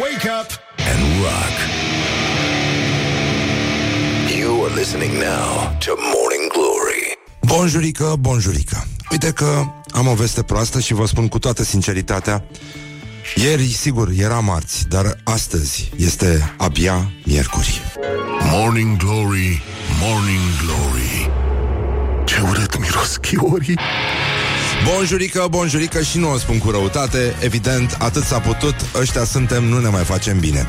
Wake up and rock. You are listening now to Morning Glory. Bonjurică, bonjurică. Uite că am o veste proastă și vă spun cu toată sinceritatea. Ieri, sigur, era marți, dar astăzi este abia miercuri. Morning Glory, Morning Glory. Ce urât miros chiorii. Bonjurică, bonjurică și nu o spun cu răutate Evident, atât s-a putut Ăștia suntem, nu ne mai facem bine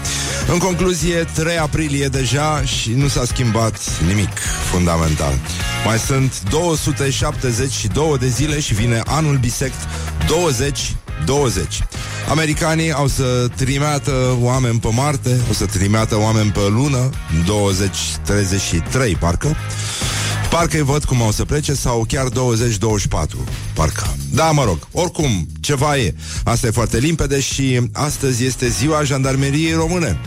În concluzie, 3 aprilie deja Și nu s-a schimbat nimic fundamental Mai sunt 272 de zile Și vine anul bisect 20 20. Americanii au să trimeată oameni pe Marte, o să trimeată oameni pe lună, 20-33, parcă. Parcă îi văd cum au să plece sau chiar 20-24, parcă. Da, mă rog, oricum, ceva e. Asta e foarte limpede și astăzi este ziua jandarmeriei române.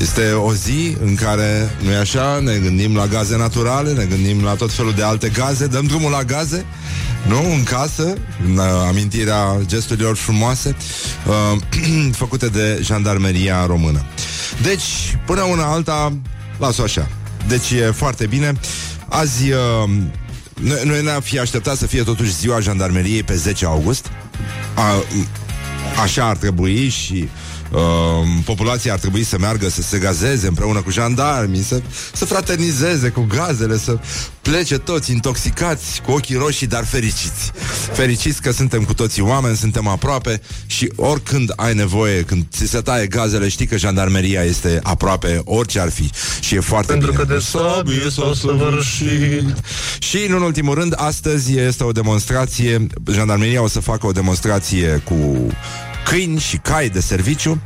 Este o zi în care, nu e așa, ne gândim la gaze naturale, ne gândim la tot felul de alte gaze, dăm drumul la gaze, nu? În casă, în uh, amintirea gesturilor frumoase uh, făcute de jandarmeria română. Deci, până una alta, las-o așa. Deci e foarte bine. Azi, uh, noi, noi ne-am fi așteptat să fie totuși ziua jandarmeriei pe 10 august. A, așa ar trebui și uh, populația ar trebui să meargă să se gazeze împreună cu jandarmii, să, să fraternizeze cu gazele, să plece toți intoxicați, cu ochii roșii, dar fericiți. Fericiți că suntem cu toții oameni, suntem aproape și oricând ai nevoie, când ți se taie gazele, știi că jandarmeria este aproape orice ar fi. Și e foarte Pentru bine. că de sabie s-a săvârșit. Și, în ultimul rând, astăzi este o demonstrație, jandarmeria o să facă o demonstrație cu câini și cai de serviciu,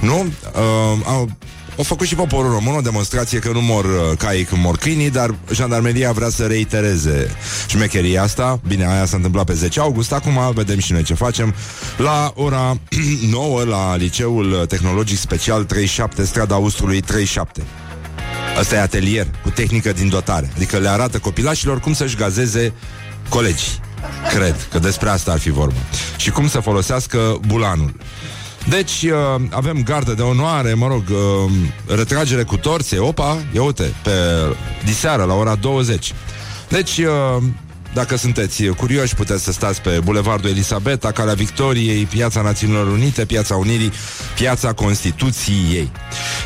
nu? Uh, au, au făcut și poporul român o demonstrație că nu mor uh, caii când mor câinii, dar jandarmeria vrea să reitereze șmecheria asta. Bine, aia s-a întâmplat pe 10 august, acum vedem și noi ce facem. La ora 9, la Liceul Tehnologic Special 37, strada Austrului 37. Asta e atelier cu tehnică din dotare. Adică le arată copilașilor cum să-și gazeze colegii. Cred că despre asta ar fi vorba. Și cum să folosească bulanul. Deci uh, avem gardă de onoare, mă rog, uh, retragere cu torțe, opa, ia uite, pe diseară la ora 20. Deci, uh, dacă sunteți curioși, puteți să stați pe Bulevardul Elisabeta, Calea Victoriei, Piața Națiunilor Unite, Piața Unirii, Piața Constituției.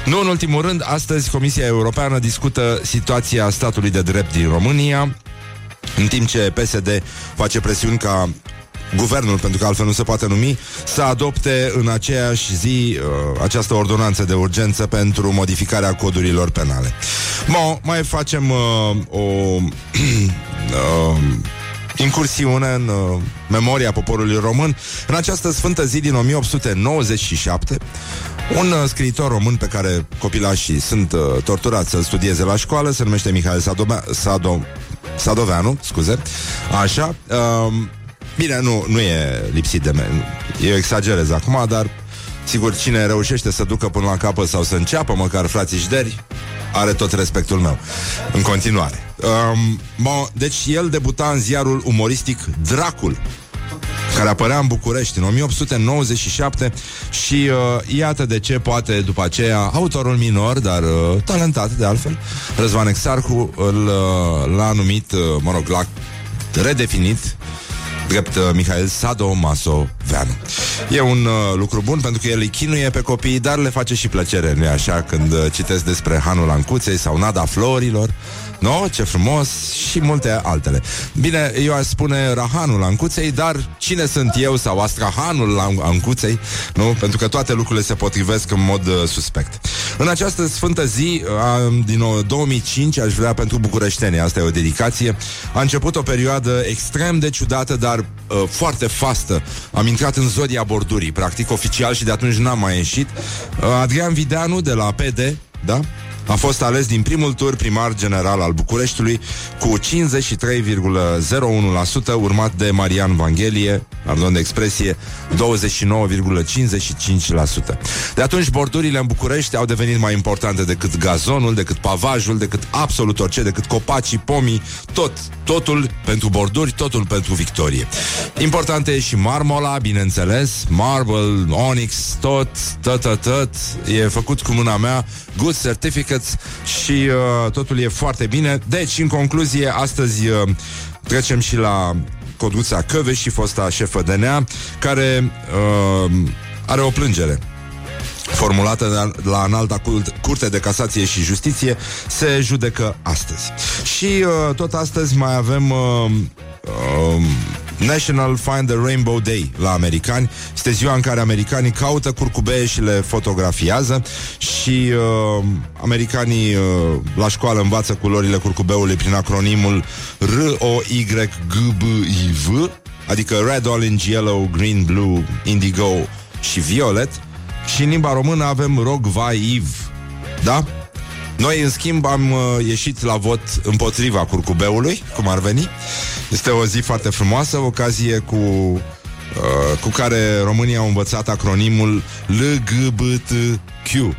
Nu în ultimul rând, astăzi Comisia Europeană discută situația statului de drept din România, în timp ce PSD face presiuni ca guvernul, pentru că altfel nu se poate numi, să adopte în aceeași zi uh, această ordonanță de urgență pentru modificarea codurilor penale. Mo, mai facem uh, o uh, incursiune în uh, memoria poporului român. În această sfântă zi din 1897, un uh, scriitor român pe care copilașii sunt uh, torturați să-l studieze la școală, se numește Mihail Sadome- Sado- Sadoveanu, scuze, așa, uh, Bine, nu, nu e lipsit de men. Eu exagerez acum, dar sigur, cine reușește să ducă până la capăt sau să înceapă măcar frații șderi, are tot respectul meu. În continuare. Um, bon, deci el debuta în ziarul umoristic Dracul, care apărea în București în 1897 și uh, iată de ce poate după aceea autorul minor, dar uh, talentat de altfel, Răzvan Exarcu îl, uh, l-a numit, uh, mă rog, l-a redefinit drept uh, Mihail Sadomasoveanu. E un uh, lucru bun pentru că el îi chinuie pe copii, dar le face și plăcere, nu așa, când uh, citesc despre Hanul Ancuței sau Nada Florilor. No, ce frumos și multe altele. Bine, eu aș spune Rahanul Ancuței, dar cine sunt eu sau Astrahanul Ancuței? Nu? Pentru că toate lucrurile se potrivesc în mod uh, suspect. În această sfântă zi, uh, din uh, 2005, aș vrea pentru bucureșteni, asta e o dedicație, a început o perioadă extrem de ciudată, dar uh, foarte fastă. Am intrat în zodia bordurii, practic oficial, și de atunci n-am mai ieșit. Uh, Adrian Videanu de la PD, da? A fost ales din primul tur primar general al Bucureștiului cu 53,01%, urmat de Marian Vanghelie, pardon de expresie, 29,55%. De atunci, bordurile în București au devenit mai importante decât gazonul, decât pavajul, decât absolut orice, decât copacii, pomii, tot, totul pentru borduri, totul pentru victorie. Importantă e și marmola, bineînțeles, marble, onyx, tot, tot, tot, tot, e făcut cu mâna mea, good certificates și uh, totul e foarte bine. Deci, în concluzie, astăzi uh, trecem și la Coduța Căve și fosta șefă DNA, care uh, are o plângere formulată la înalta curte de casație și justiție, se judecă astăzi. Și uh, tot astăzi mai avem uh, uh, National Find the Rainbow Day la americani. Este ziua în care americanii caută curcubee și le fotografiază și uh, americanii uh, la școală învață culorile curcubeului prin acronimul R-O-Y-G-B-I-V adică Red, Orange, Yellow, Green, Blue, Indigo și Violet și în limba română avem Rogvaiv. Da? Noi, în schimb, am uh, ieșit la vot împotriva curcubeului, cum ar veni. Este o zi foarte frumoasă, ocazie cu uh, cu care România a învățat acronimul LGBTQ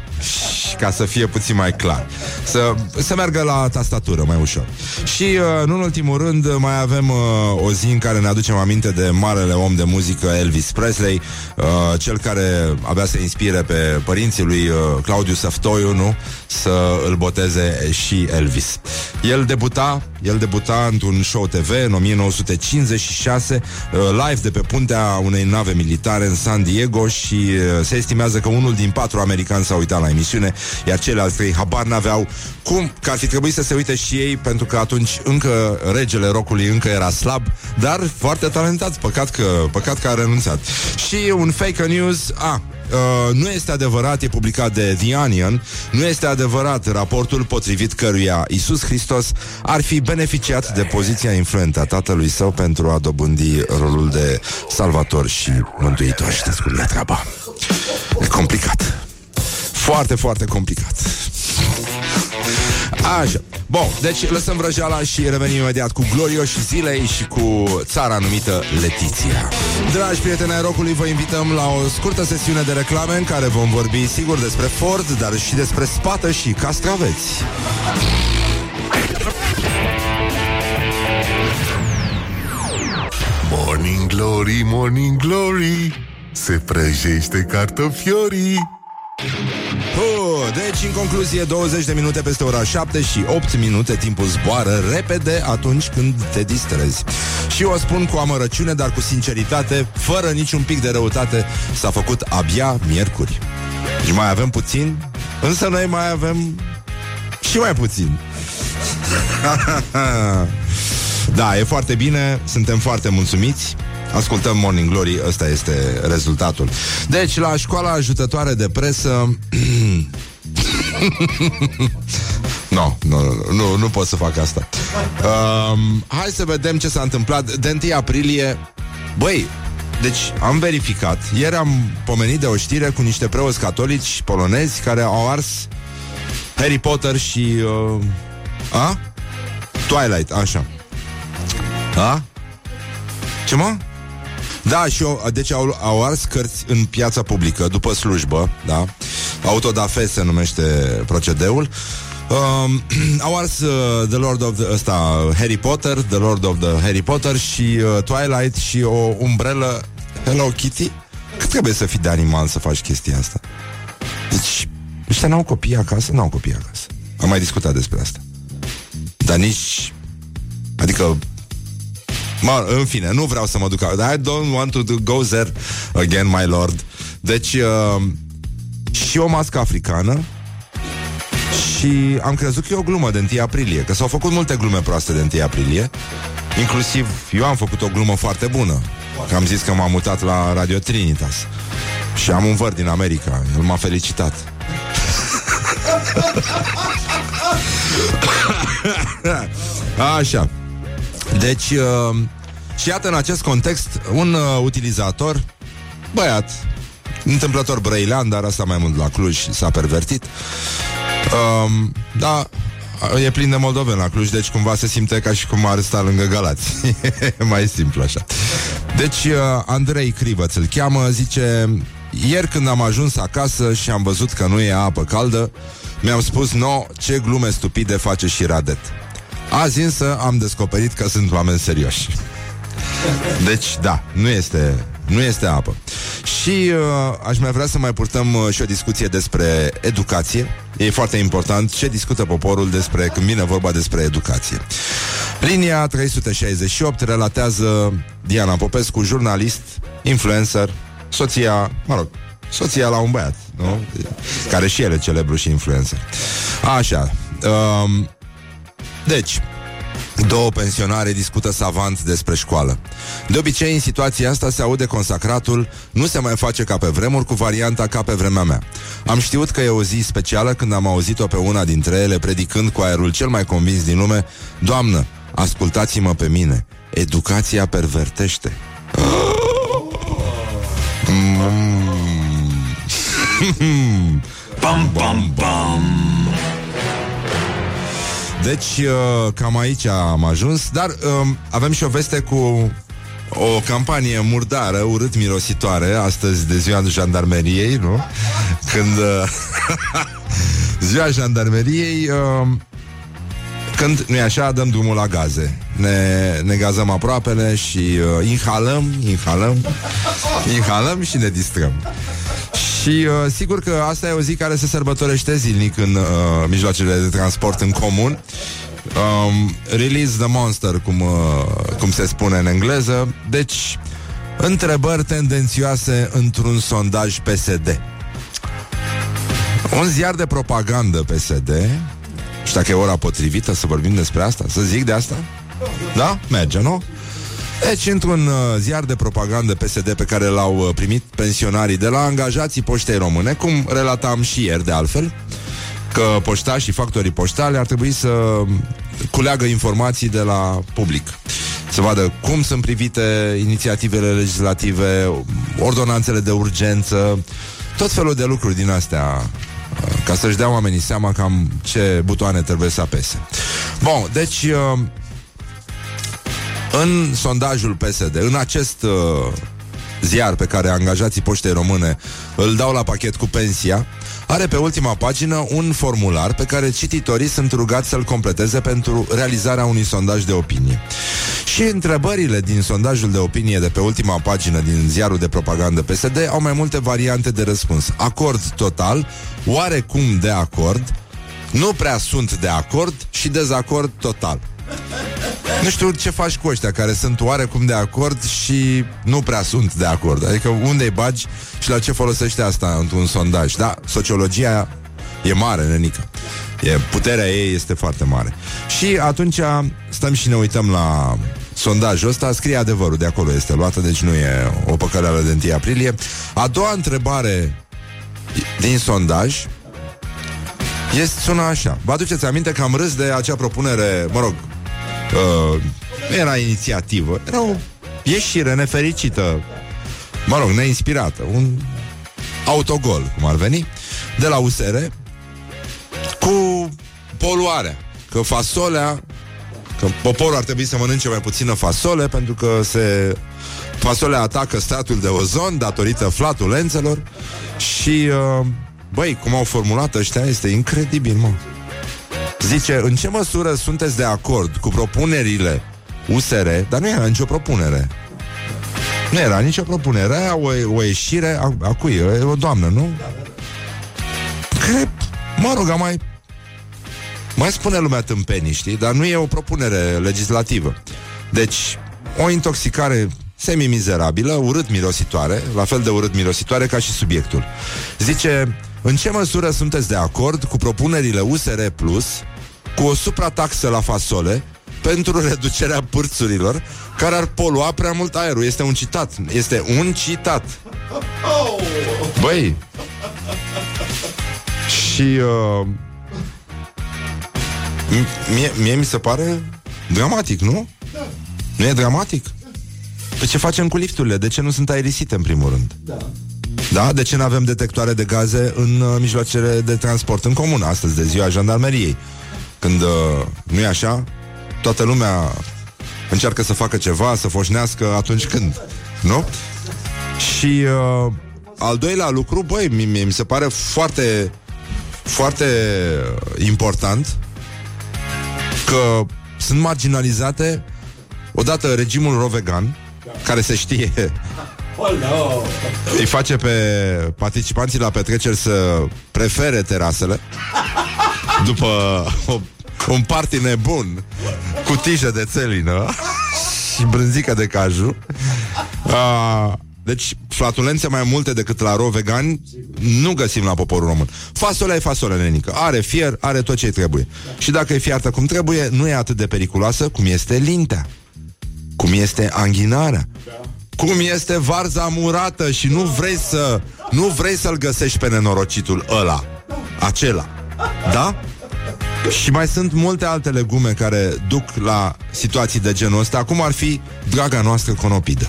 ca să fie puțin mai clar. Să, să meargă la tastatură mai ușor. Și, uh, nu în ultimul rând, mai avem uh, o zi în care ne aducem aminte de marele om de muzică Elvis Presley, uh, cel care avea să inspire pe părinții lui uh, Claudiu Săftoiu, nu? Să îl boteze și Elvis. El debuta, el debuta într-un show TV în 1956, uh, live de pe puntea unei nave militare în San Diego și uh, se estimează că unul din patru americani s-a uitat la emisiune, iar ceilalți trei habar n-aveau cum că ar fi trebuit să se uite și ei, pentru că atunci încă regele rocului încă era slab, dar foarte talentat. Păcat că, păcat că a renunțat. Și un fake news, a, Uh, nu este adevărat, e publicat de The Onion, nu este adevărat raportul potrivit căruia Isus Hristos ar fi beneficiat de poziția influentă a tatălui său pentru a dobândi rolul de salvator și mântuitor. Știți cum e treaba. E complicat. Foarte, foarte complicat. Așa. Bun, deci lăsăm vrăjeala și revenim imediat cu glorioși zilei și cu țara numită Letiția. Dragi prieteni ai rocului, vă invităm la o scurtă sesiune de reclame în care vom vorbi sigur despre Ford, dar și despre spată și castraveți. Morning Glory, Morning Glory Se prăjește cartofiorii Oh, deci, în concluzie, 20 de minute peste ora 7 și 8 minute timpul zboară repede atunci când te distrezi. Și o spun cu amărăciune, dar cu sinceritate, fără niciun pic de răutate, s-a făcut abia miercuri. Și mai avem puțin, însă noi mai avem și mai puțin. da, e foarte bine, suntem foarte mulțumiți. Ascultăm Morning Glory, ăsta este rezultatul. Deci, la școala ajutătoare de presă... No, nu, no, nu, nu pot să fac asta. Um, hai să vedem ce s-a întâmplat. De 1 aprilie, băi, deci am verificat. Ieri am pomenit de o știre cu niște preoți catolici polonezi care au ars Harry Potter și... Uh, a? Twilight, așa. A? Ce mă? Da, și eu, deci au, au ars cărți în piața publică după slujbă, da? Autodafe se numește procedeul. Um, au ars uh, The Lord of the, ăsta, Harry Potter, The Lord of the Harry Potter și uh, Twilight și o umbrelă Hello Kitty. Cât trebuie să fii de animal să faci chestia asta? Deci, ăștia n-au copii acasă? N-au copii acasă. Am mai discutat despre asta. Dar nici... Adică Mă, în fine, nu vreau să mă duc I don't want to go there again, my lord. Deci uh, Și o mască africană Și am crezut că e o glumă de 1 aprilie Că s-au făcut multe glume proaste de 1 aprilie. Inclusiv eu am făcut o glumă foarte bună Că am zis că m-am mutat la Radio Trinitas. Și am un văr din America El m-a felicitat. Așa deci, uh, și iată în acest context, un uh, utilizator, băiat, întâmplător brăilean, dar asta mai mult la Cluj s-a pervertit, Um, da, e plin de moldoveni la Cluj, deci cumva se simte ca și cum ar sta lângă Galați. mai simplu așa. Deci, uh, Andrei Crivăț îl cheamă, zice... Ieri când am ajuns acasă și am văzut că nu e apă caldă, mi-am spus, no, ce glume stupide face și Radet. Azi însă am descoperit că sunt oameni serioși. Deci, da, nu este, nu este apă. Și uh, aș mai vrea să mai purtăm uh, și o discuție despre educație. E foarte important ce discută poporul despre când vine vorba despre educație. Linia 368 relatează Diana Popescu, jurnalist, influencer, soția, mă rog, soția la un băiat, nu? Care și el e celebru și influencer. Așa. Um, deci, Două pensionare discută savant despre școală. De obicei, în situația asta se aude consacratul Nu se mai face ca pe vremuri cu varianta ca pe vremea mea. Am știut că e o zi specială când am auzit-o pe una dintre ele predicând cu aerul cel mai convins din lume Doamnă, ascultați-mă pe mine, educația pervertește. Bam, bam, bam. Deci, uh, cam aici am ajuns, dar uh, avem și o veste cu o campanie murdară, urât mirositoare, astăzi de ziua jandarmeriei, nu? Când uh, ziua jandarmeriei, uh, când, nu așa, dăm drumul la gaze. Ne, ne gazăm aproapele și uh, inhalăm, inhalăm, inhalăm și ne distrăm. Și uh, sigur că asta e o zi care se sărbătorește zilnic în uh, mijloacele de transport în comun. Um, release the monster, cum, uh, cum se spune în engleză. Deci, întrebări tendențioase într-un sondaj PSD. Un ziar de propagandă PSD și dacă e ora potrivită să vorbim despre asta, să zic de asta? Da? Merge, nu? Deci, într-un uh, ziar de propagandă PSD pe care l-au uh, primit pensionarii de la angajații poștei române, cum relatam și ieri de altfel, că poștașii și factorii poștale ar trebui să culeagă informații de la public. Să vadă cum sunt privite inițiativele legislative, ordonanțele de urgență, tot felul de lucruri din astea uh, ca să-și dea oamenii seama cam ce butoane trebuie să apese. Bun, deci uh, în sondajul PSD, în acest uh, ziar pe care angajații poștei române îl dau la pachet cu pensia, are pe ultima pagină un formular pe care cititorii sunt rugați să-l completeze pentru realizarea unui sondaj de opinie. Și întrebările din sondajul de opinie de pe ultima pagină din ziarul de propagandă PSD au mai multe variante de răspuns. Acord total, oarecum de acord, nu prea sunt de acord și dezacord total. Nu știu ce faci cu ăștia care sunt oarecum de acord și nu prea sunt de acord. Adică unde-i bagi și la ce folosește asta într-un sondaj. Da, sociologia e mare, nenică. E, puterea ei este foarte mare. Și atunci stăm și ne uităm la sondajul ăsta, scrie adevărul, de acolo este luată, deci nu e o păcăleală de 1 aprilie. A doua întrebare din sondaj este, sună așa. Vă aduceți aminte că am râs de acea propunere, mă rog, uh, nu era inițiativă, era o ieșire nefericită, mă rog, neinspirată, un autogol, cum ar veni, de la USR, cu poluarea. Că fasolea, că poporul ar trebui să mănânce mai puțină fasole, pentru că se fasolea atacă statul de ozon datorită flatulențelor și, uh, băi, cum au formulat ăștia, este incredibil, mă. Zice, în ce măsură sunteți de acord cu propunerile USR, dar nu era nicio propunere. Nu era nicio propunere, era o, o ieșire a, a cui? E o doamnă, nu? Care, mă rog, mai mai spune lumea tâmpenii, știi? Dar nu e o propunere legislativă. Deci, o intoxicare semi-mizerabilă, urât mirositoare, la fel de urât mirositoare ca și subiectul. Zice, în ce măsură sunteți de acord cu propunerile USR Plus cu o suprataxă la fasole pentru reducerea pârțurilor care ar polua prea mult aerul. Este un citat. Este un citat. Băi. Și uh, mie, mie mi se pare dramatic, nu? Da. Nu e dramatic? Pe ce facem cu lifturile? De ce nu sunt aerisite în primul rând? Da. Da? De ce nu avem detectoare de gaze în uh, mijloacele de transport în comun astăzi, de ziua jandarmeriei? Când uh, nu e așa, toată lumea încearcă să facă ceva, să foșnească atunci când, nu? Și uh, al doilea lucru, băi, mi, mi se pare foarte, foarte important că sunt marginalizate odată regimul rovegan, care se știe îi face pe participanții la petreceri să prefere terasele după o, un party nebun cu tijă de țelină și brânzică de caju. Uh, deci, flatulențe mai multe decât la ro vegani nu găsim la poporul român. Fasolea e fasole nenică. Are fier, are tot ce trebuie. Și dacă e fiartă cum trebuie, nu e atât de periculoasă cum este lintea. Cum este anghinarea. Cum este varza murată și nu vrei să nu vrei să-l găsești pe nenorocitul ăla. Acela. Da? Și mai sunt multe alte legume care duc la situații de genul ăsta, cum ar fi draga noastră conopidă.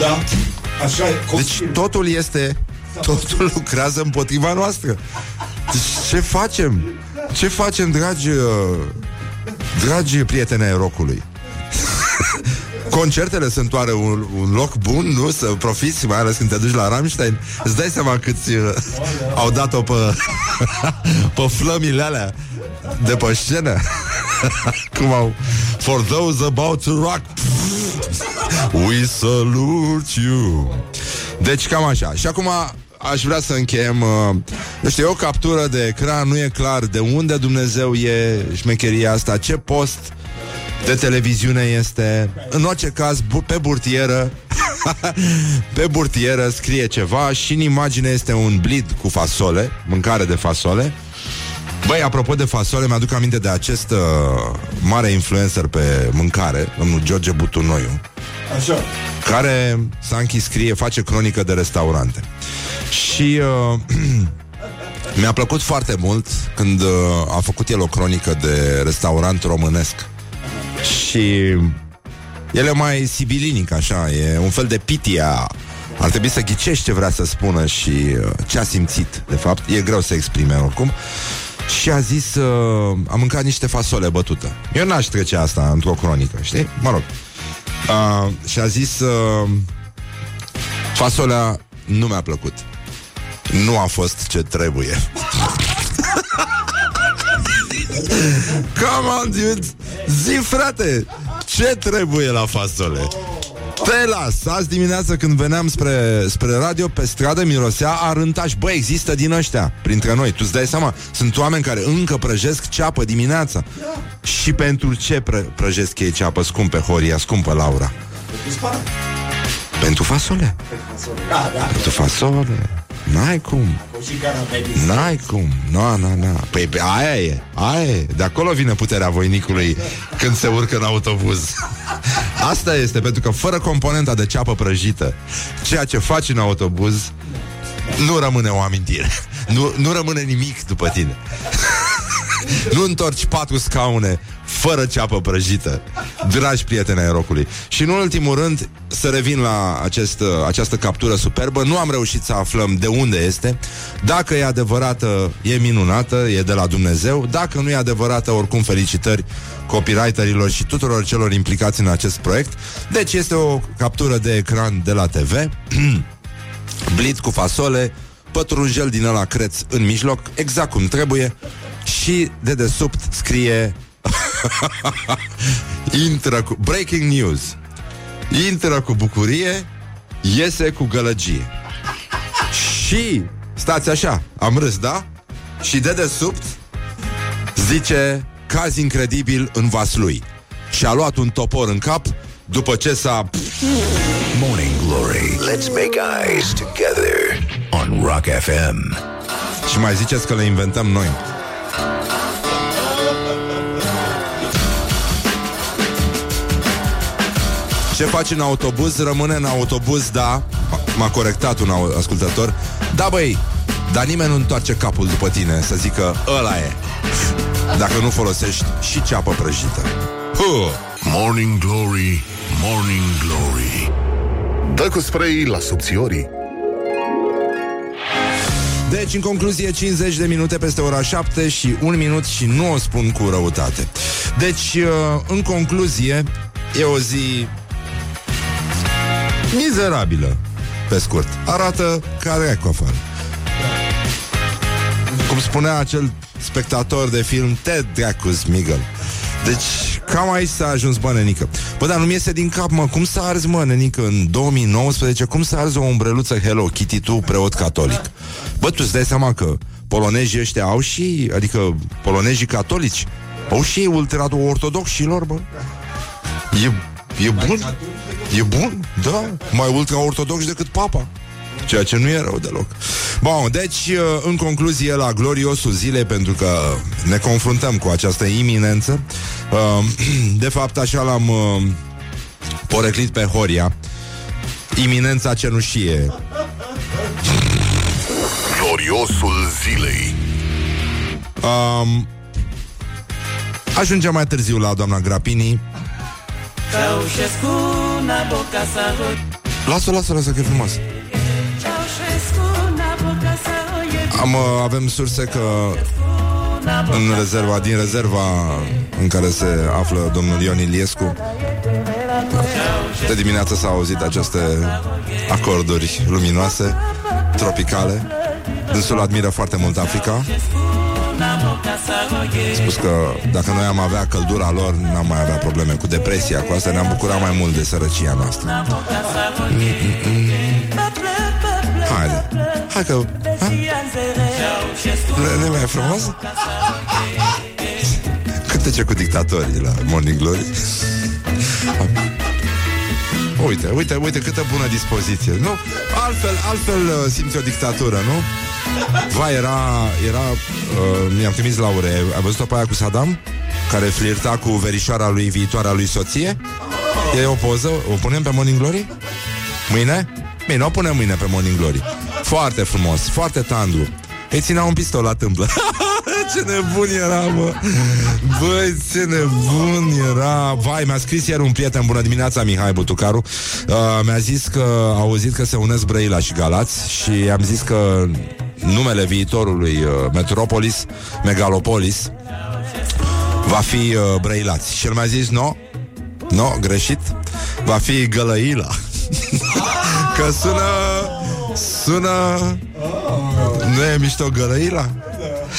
Da, așa e. Deci totul este, totul lucrează împotriva noastră. Deci ce facem? Ce facem, dragi, uh, dragi prieteni ai rocului? Concertele sunt oare un, un loc bun, nu? Să profiți, mai ales când te duci la Rammstein? Îți dai seama câți uh, au dat-o pe, pe flămile alea de pe scenă? Cum au For those about to rock. We salute you. Deci cam așa. Și acum aș vrea să încheiem uh, Nu știu, e o captură de ecran Nu e clar de unde Dumnezeu e șmecheria asta Ce post de televiziune este În orice caz, bu- pe burtieră Pe burtieră scrie ceva Și în imagine este un blid cu fasole Mâncare de fasole Băi, apropo de fasole, mi-aduc aminte de acest uh, mare influencer pe mâncare, domnul George Butunoiu, Așa. care s-a închis scrie, face cronică de restaurante. Și uh, mi-a plăcut foarte mult când uh, a făcut el o cronică de restaurant românesc. Și el e mai sibilinic, așa, e un fel de pitia. Ar trebui să ghicești ce vrea să spună și uh, ce a simțit, de fapt. E greu să exprime oricum. Și a zis, uh, am mâncat niște fasole bătută. Eu n-aș trece asta într-o cronică, știi? Mă rog. Uh, și a zis, uh, fasolea nu mi-a plăcut. Nu a fost ce trebuie. Come on, dude! Zi, frate! Ce trebuie la fasole? Te las! Azi dimineață când veneam spre, spre radio, pe stradă mirosea arântaș. Bă, există din ăștia printre noi. Tu-ți dai seama? Sunt oameni care încă prăjesc ceapă dimineața. Și pentru ce pră, prăjesc ei ceapă scumpe, Horia, scumpă Laura? Pentru fasole. Da, da. Pentru fasole. N-ai cum. Și carameliz. N-ai cum, nu, nu, nu Păi pe aia e, aia e. De acolo vine puterea voinicului Când se urcă în autobuz. Asta este, pentru că fără componenta de ceapă prăjită Ceea ce faci în autobuz Nu rămâne o amintire. Nu, nu rămâne nimic după tine nu întorci patru scaune fără ceapă prăjită, dragi prieteni ai rocului. Și în ultimul rând, să revin la acest, această captură superbă, nu am reușit să aflăm de unde este. Dacă e adevărată, e minunată, e de la Dumnezeu. Dacă nu e adevărată, oricum felicitări copywriterilor și tuturor celor implicați în acest proiect. Deci este o captură de ecran de la TV. Blitz cu fasole, pătrunjel din ăla creț în mijloc, exact cum trebuie, și de desubt scrie Intră cu... Breaking news Intră cu bucurie Iese cu gălăgie Și Stați așa, am râs, da? Și de desubt Zice Caz incredibil în Vaslui Și a luat un topor în cap După ce s-a Morning Glory. Let's make eyes together on Rock FM. Și mai ziceți că le inventăm noi Ce faci în autobuz, rămâne în autobuz, da M-a corectat un au- ascultător Da băi, dar nimeni nu întoarce capul după tine Să zică, ăla e Dacă nu folosești și ceapă prăjită huh. Morning Glory, Morning Glory. Dă cu spray la subțiorii. Deci, în concluzie, 50 de minute peste ora 7 și 1 minut și nu o spun cu răutate. Deci, uh, în concluzie, e o zi mizerabilă, pe scurt. Arată ca recofăr. Cum spunea acel spectator de film Ted Dracus Miguel. Deci, cam aici s-a ajuns, bă, nenică. Bă, dar nu-mi iese din cap, mă, cum să arzi, mă, nenică, în 2019, cum să arzi o umbreluță Hello Kitty, tu, preot catolic? Bă, tu îți dai seama că polonezii ăștia au și, adică polonezii catolici, au și ei ultra-ortodoxilor, bă. E, e bun? E bun, da, mai ultra-ortodox decât papa. Ceea ce nu e rău deloc. Bun, deci, în concluzie, la gloriosul zilei, pentru că ne confruntăm cu această iminență, de fapt, așa l-am poreclit pe Horia, iminența cenușie. Gloriosul zilei. Um, ajungem mai târziu la doamna Grapini. Lasă, lasă, lasă, că e frumos. Am, uh, avem surse că în rezerva, din rezerva în care se află domnul Ion Iliescu de dimineață s-au auzit aceste acorduri luminoase, tropicale. Dânsul admiră foarte mult Africa. Spus că dacă noi am avea căldura lor, n-am mai avea probleme cu depresia, cu asta ne-am bucurat mai mult de sărăcia noastră. Haide, hai că... Ha? Nu e mai frumos? Câte ce cu dictatorii la Morning Glory? Uite, uite, uite câtă bună dispoziție Nu? Altfel, altfel uh, simți o dictatură, nu? Va, era, era uh, Mi-am trimis la ure Ai văzut-o pe aia cu Saddam? Care flirta cu verișoara lui viitoarea lui soție? E o poză, o punem pe Morning Glory? Mâine? Bine, o punem mâine pe Morning Glory. Foarte frumos, foarte tandru. Îi ținea un pistol la tâmplă. Ce nebun era, mă. Băi, ce nebun era. Vai, mi-a scris ieri un prieten. Bună dimineața, Mihai Butucaru. Uh, Mi-a zis că a auzit că se unesc Brăila și Galați Și am zis că numele viitorului uh, Metropolis, Megalopolis Va fi uh, Brăilați. Și el mi-a zis, no, no, greșit. Va fi Gălăila. Că sună Sună Nu e mișto Gălăila?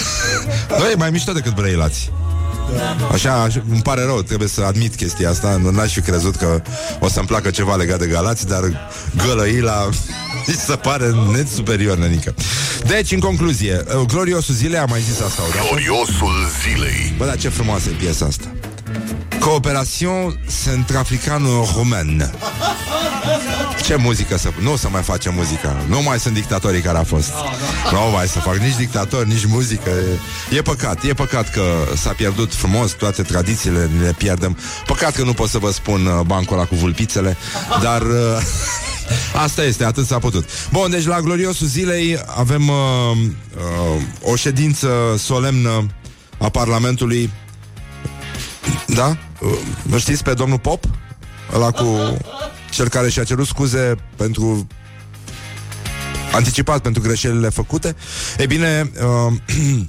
Nu e mai mișto decât Brăilați. Așa, așa, îmi pare rău, trebuie să admit chestia asta. Nu n-aș fi crezut că o să-mi placă ceva legat de Galați Dar Gălăila mi se pare net superior, nenică. Deci, în concluzie, Gloriosul zilei, am mai zis asta o Gloriosul zilei. Bă, dar ce frumoasă e piesa asta. Cooperațion Centrafricano-Romen Ce muzică să... Nu o să mai facem muzică Nu mai sunt dictatorii care a fost. Nu mai să fac nici dictatori, nici muzică. E, e păcat, e păcat că s-a pierdut frumos Toate tradițiile le pierdem. Păcat că nu pot să vă spun uh, bancul ăla cu vulpițele Dar... Uh, Asta este, atât s-a putut. Bun, deci la gloriosul zilei avem uh, uh, o ședință solemnă a Parlamentului. Da? Uh, știți pe domnul Pop? Ăla cu cel care și-a cerut scuze pentru anticipat pentru greșelile făcute. E bine, uh,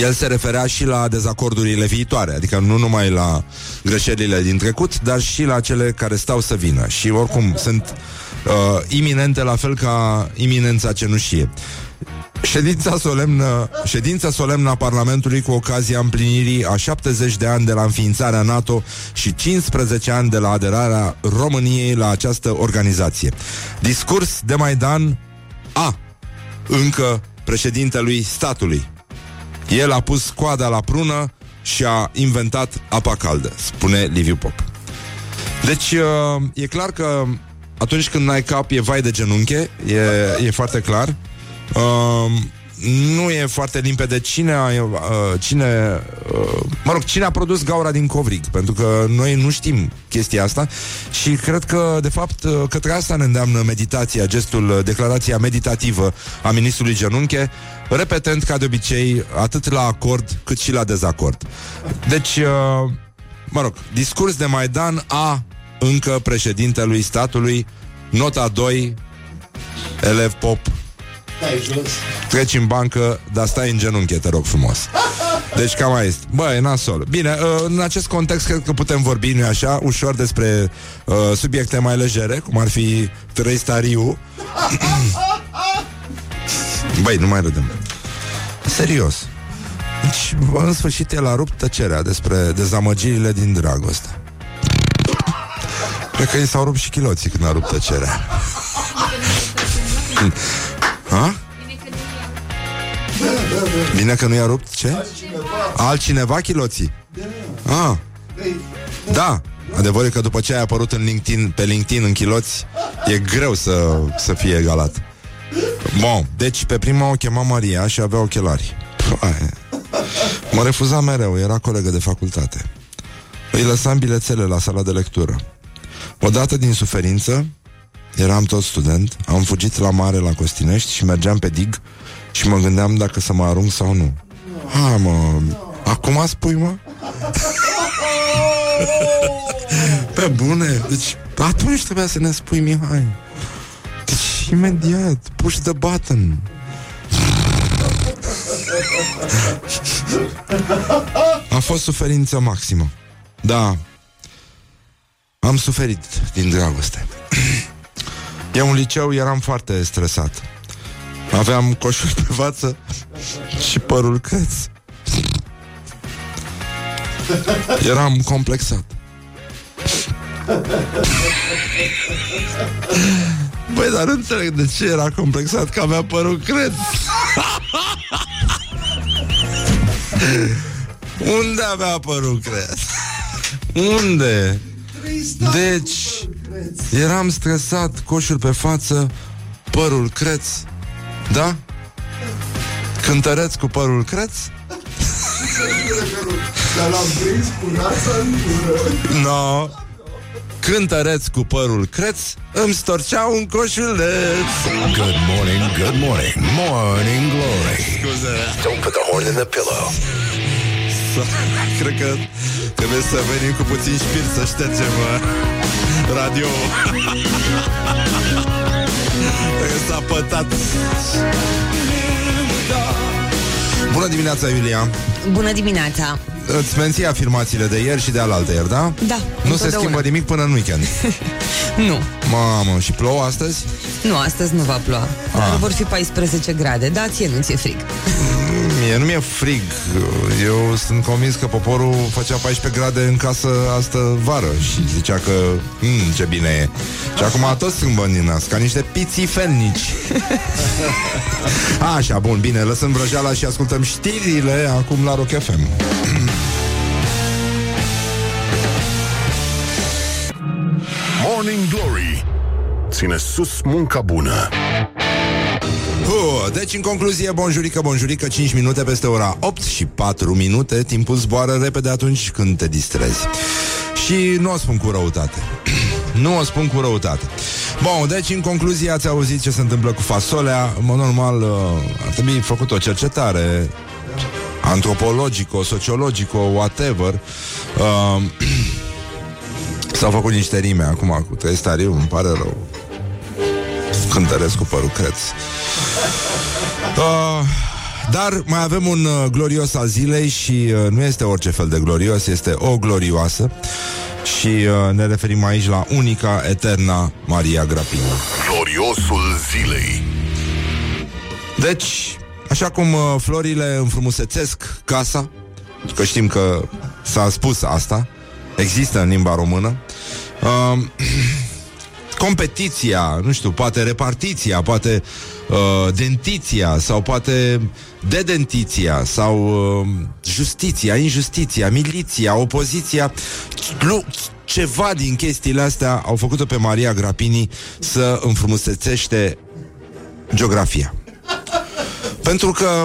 el se referea și la dezacordurile viitoare, adică nu numai la greșelile din trecut, dar și la cele care stau să vină. Și oricum sunt uh, iminente, la fel ca iminența cenușie. Ședința solemnă, ședința solemnă a Parlamentului cu ocazia împlinirii a 70 de ani de la înființarea NATO și 15 ani de la aderarea României la această organizație. Discurs de Maidan A. Încă președintelui statului. El a pus coada la prună și a inventat apa caldă, spune Liviu Pop. Deci, e clar că atunci când n-ai cap, e vai de genunche, e, e foarte clar. Uh, nu e foarte limpede cine a, uh, cine, uh, mă rog, cine a produs gaura din Covrig, pentru că noi nu știm chestia asta și cred că, de fapt, uh, către asta ne îndeamnă meditația, gestul, uh, declarația meditativă a ministrului Genunche, repetent, ca de obicei, atât la acord cât și la dezacord. Deci, uh, mă rog, discurs de Maidan a încă președintelui statului, nota 2, elev pop, Stai jos. Treci în bancă, dar stai în genunchi, te rog frumos. Deci cam mai este. Bă, e nasol. Bine, uh, în acest context cred că putem vorbi, nu așa, ușor despre uh, subiecte mai legere, cum ar fi Trei Stariu. Băi, nu mai râdem. Serios. Deci, bă, în sfârșit, el a rupt tăcerea despre dezamăgirile din dragoste. Cred că i s-au rupt și chiloții când a rupt tăcerea. Ha? Bine că nu i-a rupt ce? Altcineva chiloții? Ah. Da. Adevărul e că după ce ai apărut în LinkedIn, pe LinkedIn în chiloți, e greu să, să fie egalat. Bun, deci pe prima o chema Maria și avea ochelari. Păi, mă refuza mereu, era colegă de facultate. Îi lăsam bilețele la sala de lectură. Odată din suferință, eram tot student, am fugit la mare la Costinești și mergeam pe dig și mă gândeam dacă să mă arunc sau nu. Ha, mă, acum spui, mă? Pe bune, deci atunci trebuia să ne spui, Mihai. Deci, imediat, push the button. A fost suferință maximă. Da. Am suferit din dragoste. Eu în liceu eram foarte stresat. Aveam coșuri pe față și părul creț. Eram complexat. Băi, dar nu înțeleg de ce era complexat că avea părul creț. Unde avea părul creț? Unde? Deci, eram stresat, coșuri pe față, părul creț, da? Cântăreț cu părul creț? Dar l-am prins cu nața în gură. No. Cântăreț cu părul creț Îmi storcea un coșuleț Good morning, good morning, morning glory. Scuze Don't put the horn in the pillow. Cred că trebuie să venim cu puțin șpir Să ștergem uh, radio Cred că s-a pătat Bună dimineața, Iulia Bună dimineața! Îți menții afirmațiile de ieri și de alaltă ieri, da? Da, Nu se întotdeauna. schimbă nimic până în weekend Nu, Mamă, și plouă astăzi? nu, astăzi nu va ploua. Dar vor fi 14 grade, da, ție nu ți-e frig. Mie nu mi-e frig Eu sunt convins că poporul făcea 14 grade în casă astă vară Și zicea că mm, ce bine e Și acum toți sunt bani din nas Ca niște piții felnici Așa, bun, bine Lăsăm vrăjeala și ascultăm știrile Acum la Rock FM Morning glory. Ține sus munca bună. Uh, deci, în concluzie, bonjurică, bonjurică 5 minute peste ora 8 și 4 minute. Timpul zboară repede atunci când te distrezi. Și nu o spun cu răutate. Nu o spun cu răutate. Bun, deci, în concluzie, ați auzit ce se întâmplă cu fasolea. În mod normal, uh, ar trebui făcut o cercetare Antropologico, sociologico, whatever. Uh, S-au făcut niște rime acum cu testariu, îmi pare rău Cântăresc cu părul creț Uh, dar mai avem un uh, glorios al zilei și uh, nu este orice fel de glorios, este o glorioasă și uh, ne referim aici la unica, eterna Maria Grapini. Gloriosul zilei. Deci, așa cum uh, florile înfrumusețesc casa, că știm că s-a spus asta, există în limba română, uh, competiția, nu știu, poate repartiția, poate uh, dentiția sau poate dedentiția sau uh, justiția, injustiția, miliția, opoziția, nu, ceva din chestiile astea au făcut-o pe Maria Grapini să înfrumusețește geografia. Pentru că,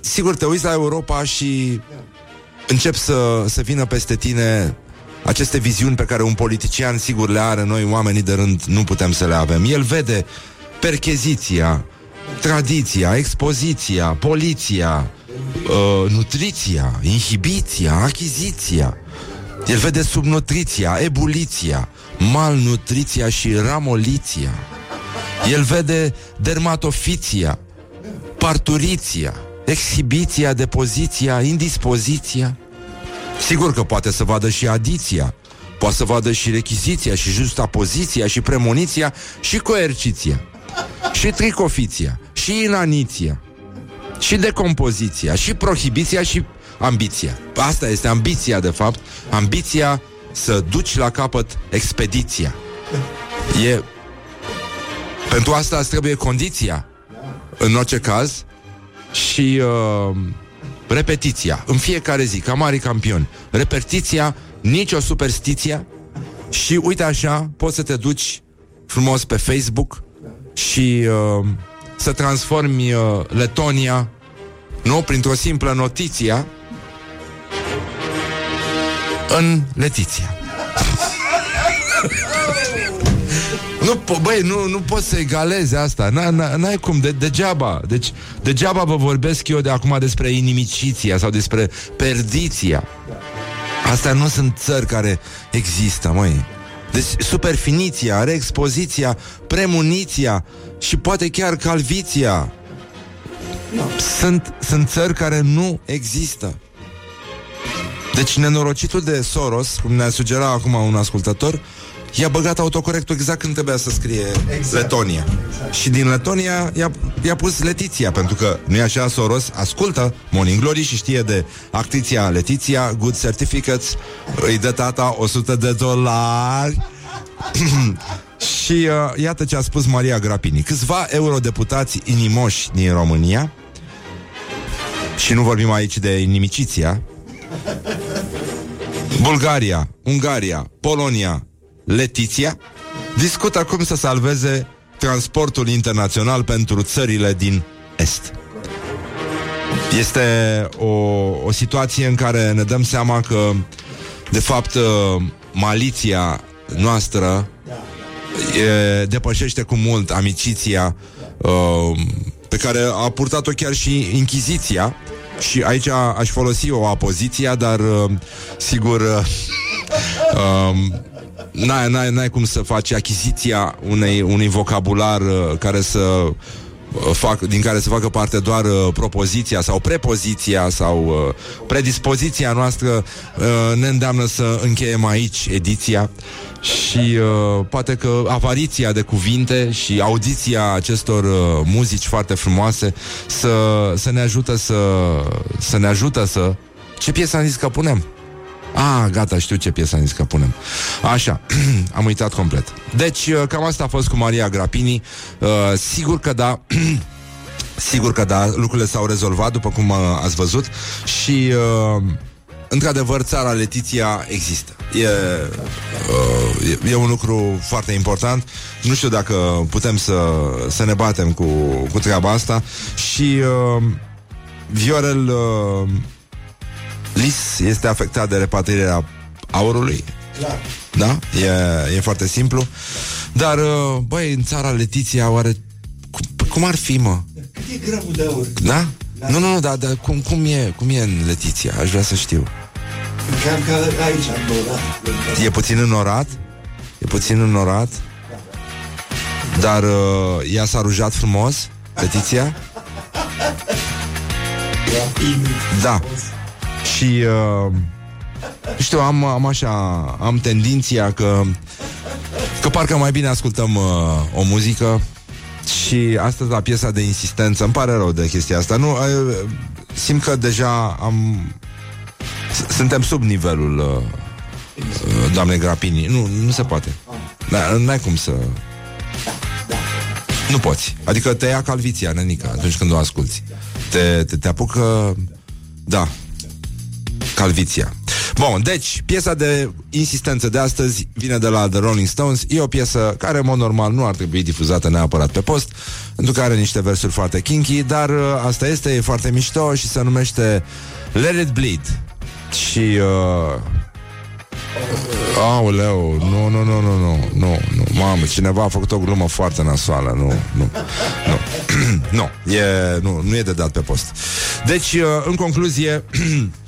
sigur, te uiți la Europa și încep să, să vină peste tine aceste viziuni pe care un politician sigur le are, noi oamenii de rând nu putem să le avem. El vede percheziția, tradiția, expoziția, poliția, uh, nutriția, inhibiția, achiziția. El vede subnutriția, ebuliția, malnutriția și ramoliția. El vede dermatofiția, parturiția, exhibiția, depoziția, indispoziția. Sigur că poate să vadă și adiția, poate să vadă și rechiziția, și justa poziția, și premoniția, și coerciția, și tricofiția, și inaniția, și decompoziția, și prohibiția, și ambiția. Asta este ambiția, de fapt, ambiția să duci la capăt expediția. E... Pentru asta îți trebuie condiția, în orice caz, și uh, repetiția, în fiecare zi, ca mari campioni. Repetiția, nicio superstiție și uite așa, poți să te duci frumos pe Facebook și uh, să transformi uh, Letonia, nu, printr-o simplă notiție, în Letiția. Nu, po- băi, nu, nu poți să egalezi asta. N- n- N-ai cum, de, degeaba. Deci, degeaba vă vorbesc eu de acum despre inimiciția Sau despre perdiția. Astea nu sunt țări care există, măi. Deci superfiniția, reexpoziția, premuniția Și poate chiar calviția sunt, sunt țări care nu există. Deci nenorocitul de Soros, cum ne-a sugerat acum un ascultător, i-a băgat autocorectul exact când trebuia să scrie exact. Letonia. Exact. Și din Letonia i-a, i-a pus Letiția, pentru că nu e așa Soros, ascultă Morning Glory și știe de actriția Letiția, Good Certificates, îi dă tata 100 de dolari. și uh, iată ce a spus Maria Grapini. Câțiva eurodeputați inimoși din România, și nu vorbim aici de inimiciția, Bulgaria, Ungaria, Polonia, Letiția discută cum să salveze transportul internațional pentru țările din Est. Este o, o situație în care ne dăm seama că, de fapt, maliția noastră e, depășește cu mult amiciția uh, pe care a purtat-o chiar și Inchiziția și aici aș folosi o apoziție, dar uh, sigur uh, uh, n-ai, n-ai, n-ai cum să faci achiziția unei, unui vocabular uh, care să uh, fac, din care să facă parte doar uh, propoziția sau prepoziția sau uh, predispoziția noastră uh, ne îndeamnă să încheiem aici ediția și uh, poate că apariția de cuvinte și audiția acestor uh, muzici foarte frumoase să, să ne ajută să, să ne ajută să... Ce piesă am zis că punem? Ah, gata, știu ce piesă am zis că punem. Așa, am uitat complet. Deci, uh, cam asta a fost cu Maria Grapini. Uh, sigur că da... Sigur că da, lucrurile s-au rezolvat, după cum uh, ați văzut, și uh, într-adevăr, țara Letiția există. E, uh, e, e un lucru foarte important. Nu știu dacă putem să, să ne batem cu, cu treaba asta. Și uh, Viorel uh, Lis este afectat de repatrierea aurului. Clar. Da? E, e foarte simplu. Dar, uh, băi, în țara Letiția, oare cum, cum ar fi, mă? Cât e gramul de aur? Da? Nu, nu, nu, dar, dar cum, cum, e, cum e în Letiția? Aș vrea să știu. Cam ca aici, în Dorat. E puțin înorat? E puțin înorat? Dar uh, ea s-a rujat frumos, Letiția? Da. Și uh, știu, am, am așa, am tendinția că că parcă mai bine ascultăm uh, o muzică și astăzi la piesa de insistență, îmi pare rău de chestia asta, nu, uh, simt că deja am s- suntem sub nivelul uh, uh, doamnei Grapini. Nu, nu se poate. Da, n-ai cum să... Nu poți. Adică te ia calviția, nănica, atunci când o asculti. Te, te, te apucă... Da. Calviția. Bun, deci, piesa de insistență de astăzi vine de la The Rolling Stones. E o piesă care, în mod normal, nu ar trebui difuzată neapărat pe post, pentru că are niște versuri foarte kinky, dar uh, asta este, e foarte mișto și se numește Let It Bleed. Și... Uh, Aoleu, nu, nu, nu, nu, nu, nu, nu, mamă, cineva a făcut o glumă foarte nasoală, nu, nu, nu, nu, e, nu, nu e de dat pe post. Deci, uh, în concluzie,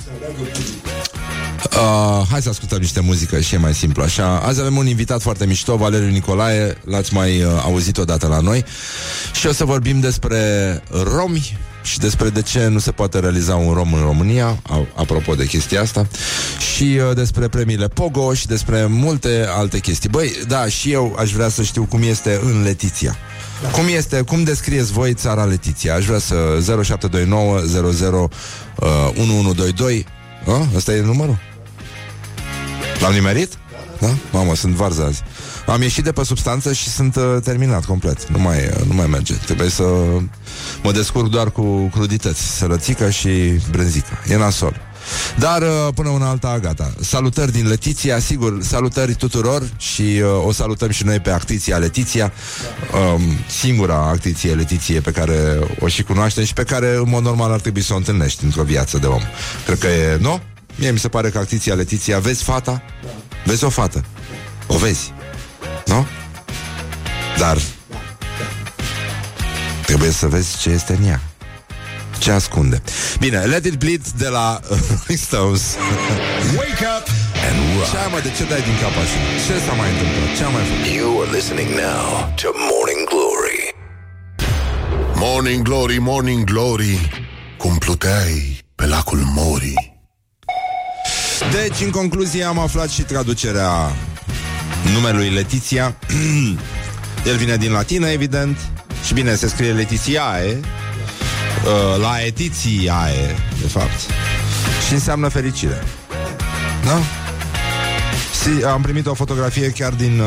Uh, hai să ascultăm niște muzică și e mai simplu așa. Azi avem un invitat foarte mișto, Valeriu Nicolae, l-ați mai uh, auzit odată la noi și o să vorbim despre romi și despre de ce nu se poate realiza un rom în România, a- apropo de chestia asta, și uh, despre premiile Pogo și despre multe alte chestii. Băi, da, și eu aș vrea să știu cum este în Letiția. Cum este, cum descrieți voi țara Letiția? Aș vrea să 0729 00 uh, 1122 a? Ăsta e numărul? L-am nimerit? Da? Mamă, sunt varză azi. Am ieșit de pe substanță și sunt uh, terminat complet. Nu mai, uh, nu mai merge. Trebuie să mă descurc doar cu crudități, sărățică și brânzică. E nasol. Dar uh, până una alta, gata. Salutări din Letiția, sigur, salutări tuturor și uh, o salutăm și noi pe Actiția Letiția, um, singura Actiție Letiție pe care o și cunoaștem și pe care, în mod normal, ar trebui să o întâlnești într-o viață de om. Cred că e, nu? Mie mi se pare că Actiția Letiția, vezi fata? Vezi o fată? O vezi? Nu? Dar trebuie să vezi ce este în ea. Ce ascunde. Bine, Let It Bleed de la Rolling Stones. Wake up and rock. Ce ai, mă, de ce dai din cap așa? Ce s-a mai întâmplat? Ce am mai făcut? You are listening now to Morning Glory. Morning Glory, Morning Glory Cum pluteai pe lacul Mori Deci, în concluzie, am aflat și traducerea numelui Letiția. El vine din latină, evident. Și bine, se scrie Letițiae. Uh, la etițiae, de fapt. Și înseamnă fericire. Da? Si, am primit o fotografie chiar din uh,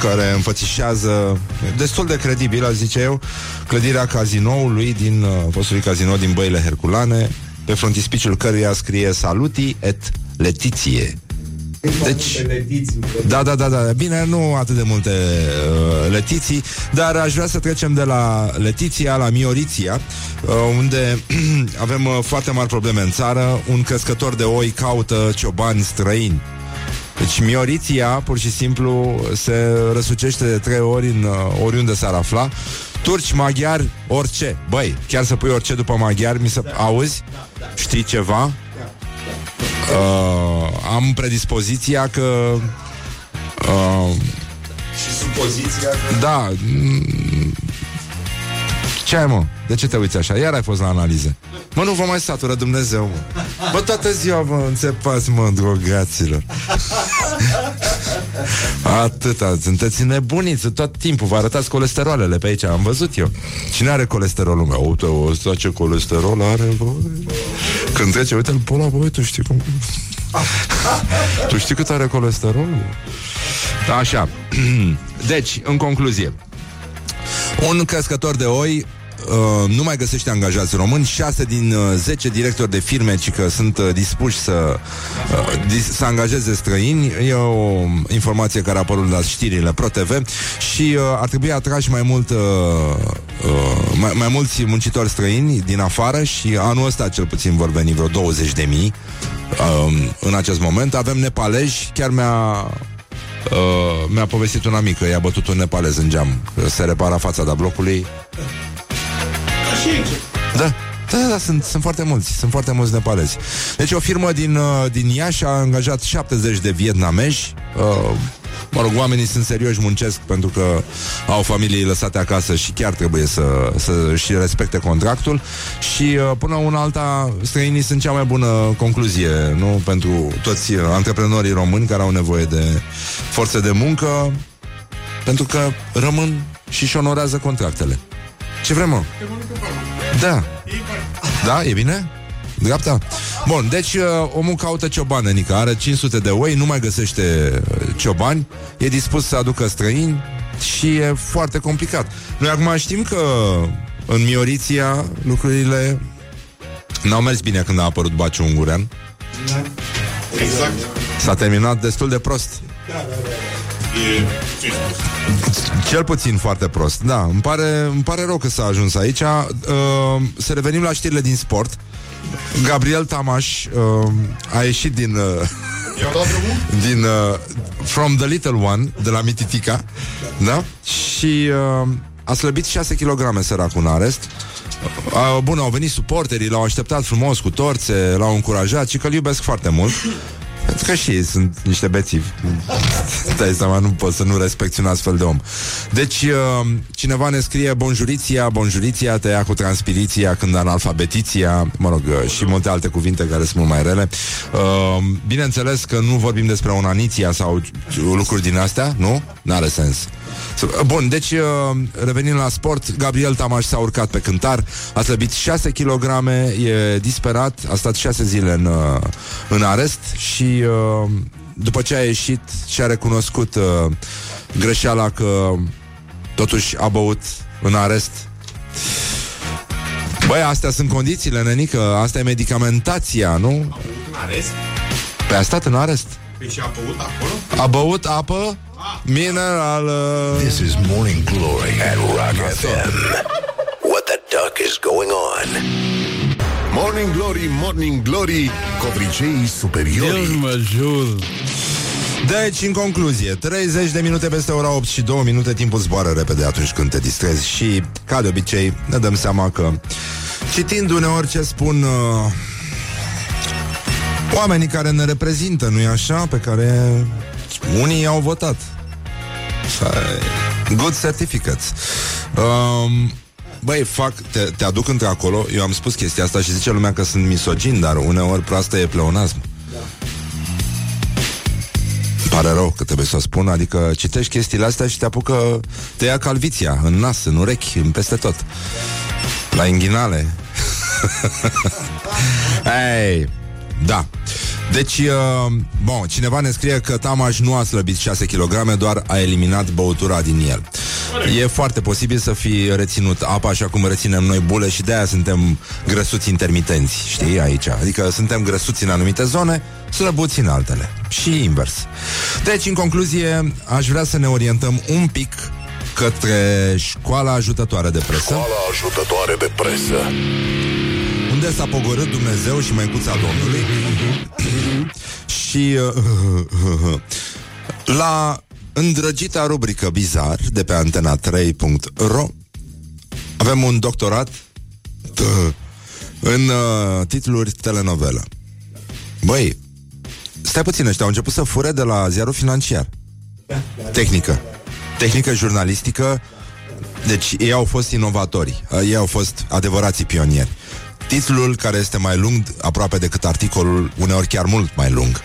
care înfățișează destul de credibil, aș zice eu, clădirea cazinoului din uh, fostului casino din Băile Herculane, pe frontispiciul căruia scrie Saluti et Letiție. Deci, da, da, da, da. Bine, nu atât de multe uh, letiții, dar aș vrea să trecem de la Letiția la Mioriția, uh, unde avem uh, foarte mari probleme în țară. Un crescător de oi caută ciobani străini. Deci Mioriția, pur și simplu, se răsucește de trei ori în uh, oriunde s-ar afla. Turci, maghiari, orice. Băi, chiar să pui orice după maghiari, mi se... Auzi? Știi ceva? Uh, am predispoziția că uh, Și supoziția Da mm, Ce ai mă? De ce te uiți așa? Iar ai fost la analize Mă, nu vă mai satură Dumnezeu, mă Bă, toată ziua vă înțepați, mă, drogaților Atâta, sunteți nebuniți tot timpul Vă arătați colesterolele pe aici, am văzut eu Cine are colesterolul meu? Uite, ăsta ce colesterol are, bă? Când trece, uite-l pe ăla, bă, tu știi cum... tu știi cât are colesterolul? Așa. Deci, în concluzie, un crescător de oi Uh, nu mai găsește angajați români. 6 din uh, 10 directori de firme ci că sunt uh, dispuși să uh, dis- să angajeze străini. E o informație care a apărut la știrile ProTV și uh, ar trebui atrași mai mult uh, uh, mai, mai mulți muncitori străini din afară și anul ăsta cel puțin vor veni vreo 20 de mii uh, în acest moment. Avem nepaleji. Chiar mi-a Uh, mi-a povestit una mică, i-a bătut un nepalez în geam că Se repara fața blocului Și aici. Da, da, da, da sunt, sunt foarte mulți Sunt foarte mulți nepalezi. Deci o firmă din, uh, din Iași a angajat 70 de vietnameji uh, Mă rog, oamenii sunt serioși, muncesc Pentru că au familii lăsate acasă Și chiar trebuie să, să și respecte contractul. Și uh, până una alta Străinii sunt cea mai bună concluzie Nu? Pentru toți uh, antreprenorii români Care au nevoie de forță de muncă Pentru că rămân și își onorează contractele Ce vrem, mă? Da. Da, e bine? Dreapta? Bun, deci uh, omul caută ciobană, Nica, are 500 de oi, nu mai găsește uh, ciobani, e dispus să aducă străini și e foarte complicat. Noi acum știm că în Mioriția lucrurile n-au mers bine când a apărut Baciu Ungurean. Exact S-a terminat destul de prost. E... Cel puțin foarte prost, da. Îmi pare, îmi pare rău că s-a ajuns aici. Uh, să revenim la știrile din sport. Gabriel Tamaș uh, a ieșit din... Uh, I-au dat drumul? din uh, From the Little One de la Mititica da? și uh, a slăbit 6 kg săracul în arest uh, bun, au venit suporterii l-au așteptat frumos cu torțe l-au încurajat și că îl iubesc foarte mult Pentru că și ei sunt niște bețivi. Dai seama, nu poți să nu respecti un astfel de om. Deci, uh, cineva ne scrie bonjuriția, bonjuriția, te ia cu transpiriția, când analfabetiția, mă rog, uh, și multe alte cuvinte care sunt mult mai rele. Uh, bineînțeles că nu vorbim despre onaniția sau lucruri din astea, nu? N-are sens. Bun, deci uh, revenim la sport Gabriel Tamaș s-a urcat pe cântar A slăbit 6 kg E disperat, a stat 6 zile în, uh, în arest Și uh, după ce a ieșit Și-a recunoscut greșeala că Totuși a băut în arest Băi, astea sunt condițiile, nenică Asta e medicamentația, nu? A băut în arest? Păi a stat în arest Păi și a băut acolo? A băut apă minerală This is Morning Glory at Rock FM. What the duck is going on? Morning Glory, Morning Glory Covriceii superiori mă jur Deci, în concluzie, 30 de minute peste ora 8 și 2 minute Timpul zboară repede atunci când te distrezi Și, ca de obicei, ne dăm seama că Citind uneori ce spun uh, Oamenii care ne reprezintă, nu-i așa? Pe care unii au votat. Good certificates um, Băi, fac, te, te aduc între acolo Eu am spus chestia asta și zice lumea că sunt misogin Dar uneori proastă e pleonasm. Pare rău că trebuie să o spun Adică citești chestiile astea și te apucă Te ia calviția în nas, în urechi, în peste tot. La inghinale. Ei, da deci, uh, bon, cineva ne scrie că Tamaș nu a slăbit 6 kg, doar a eliminat băutura din el. E foarte posibil să fi reținut apa așa cum reținem noi bule și de-aia suntem grăsuți intermitenți, știi, aici. Adică suntem grăsuți în anumite zone, slăbuți în altele. Și invers. Deci, în concluzie, aș vrea să ne orientăm un pic către școala ajutătoare de presă. Școala ajutătoare de presă unde s-a pogorât Dumnezeu și măicuța Domnului și uh, la îndrăgita rubrică Bizar de pe antena 3.ro avem un doctorat în uh, titluri telenovelă. Băi, stai puțin, ăștia au început să fure de la ziarul financiar. Tehnică. Tehnică jurnalistică. Deci ei au fost inovatori. Ei au fost adevărații pionieri. Titlul, care este mai lung aproape decât articolul, uneori chiar mult mai lung.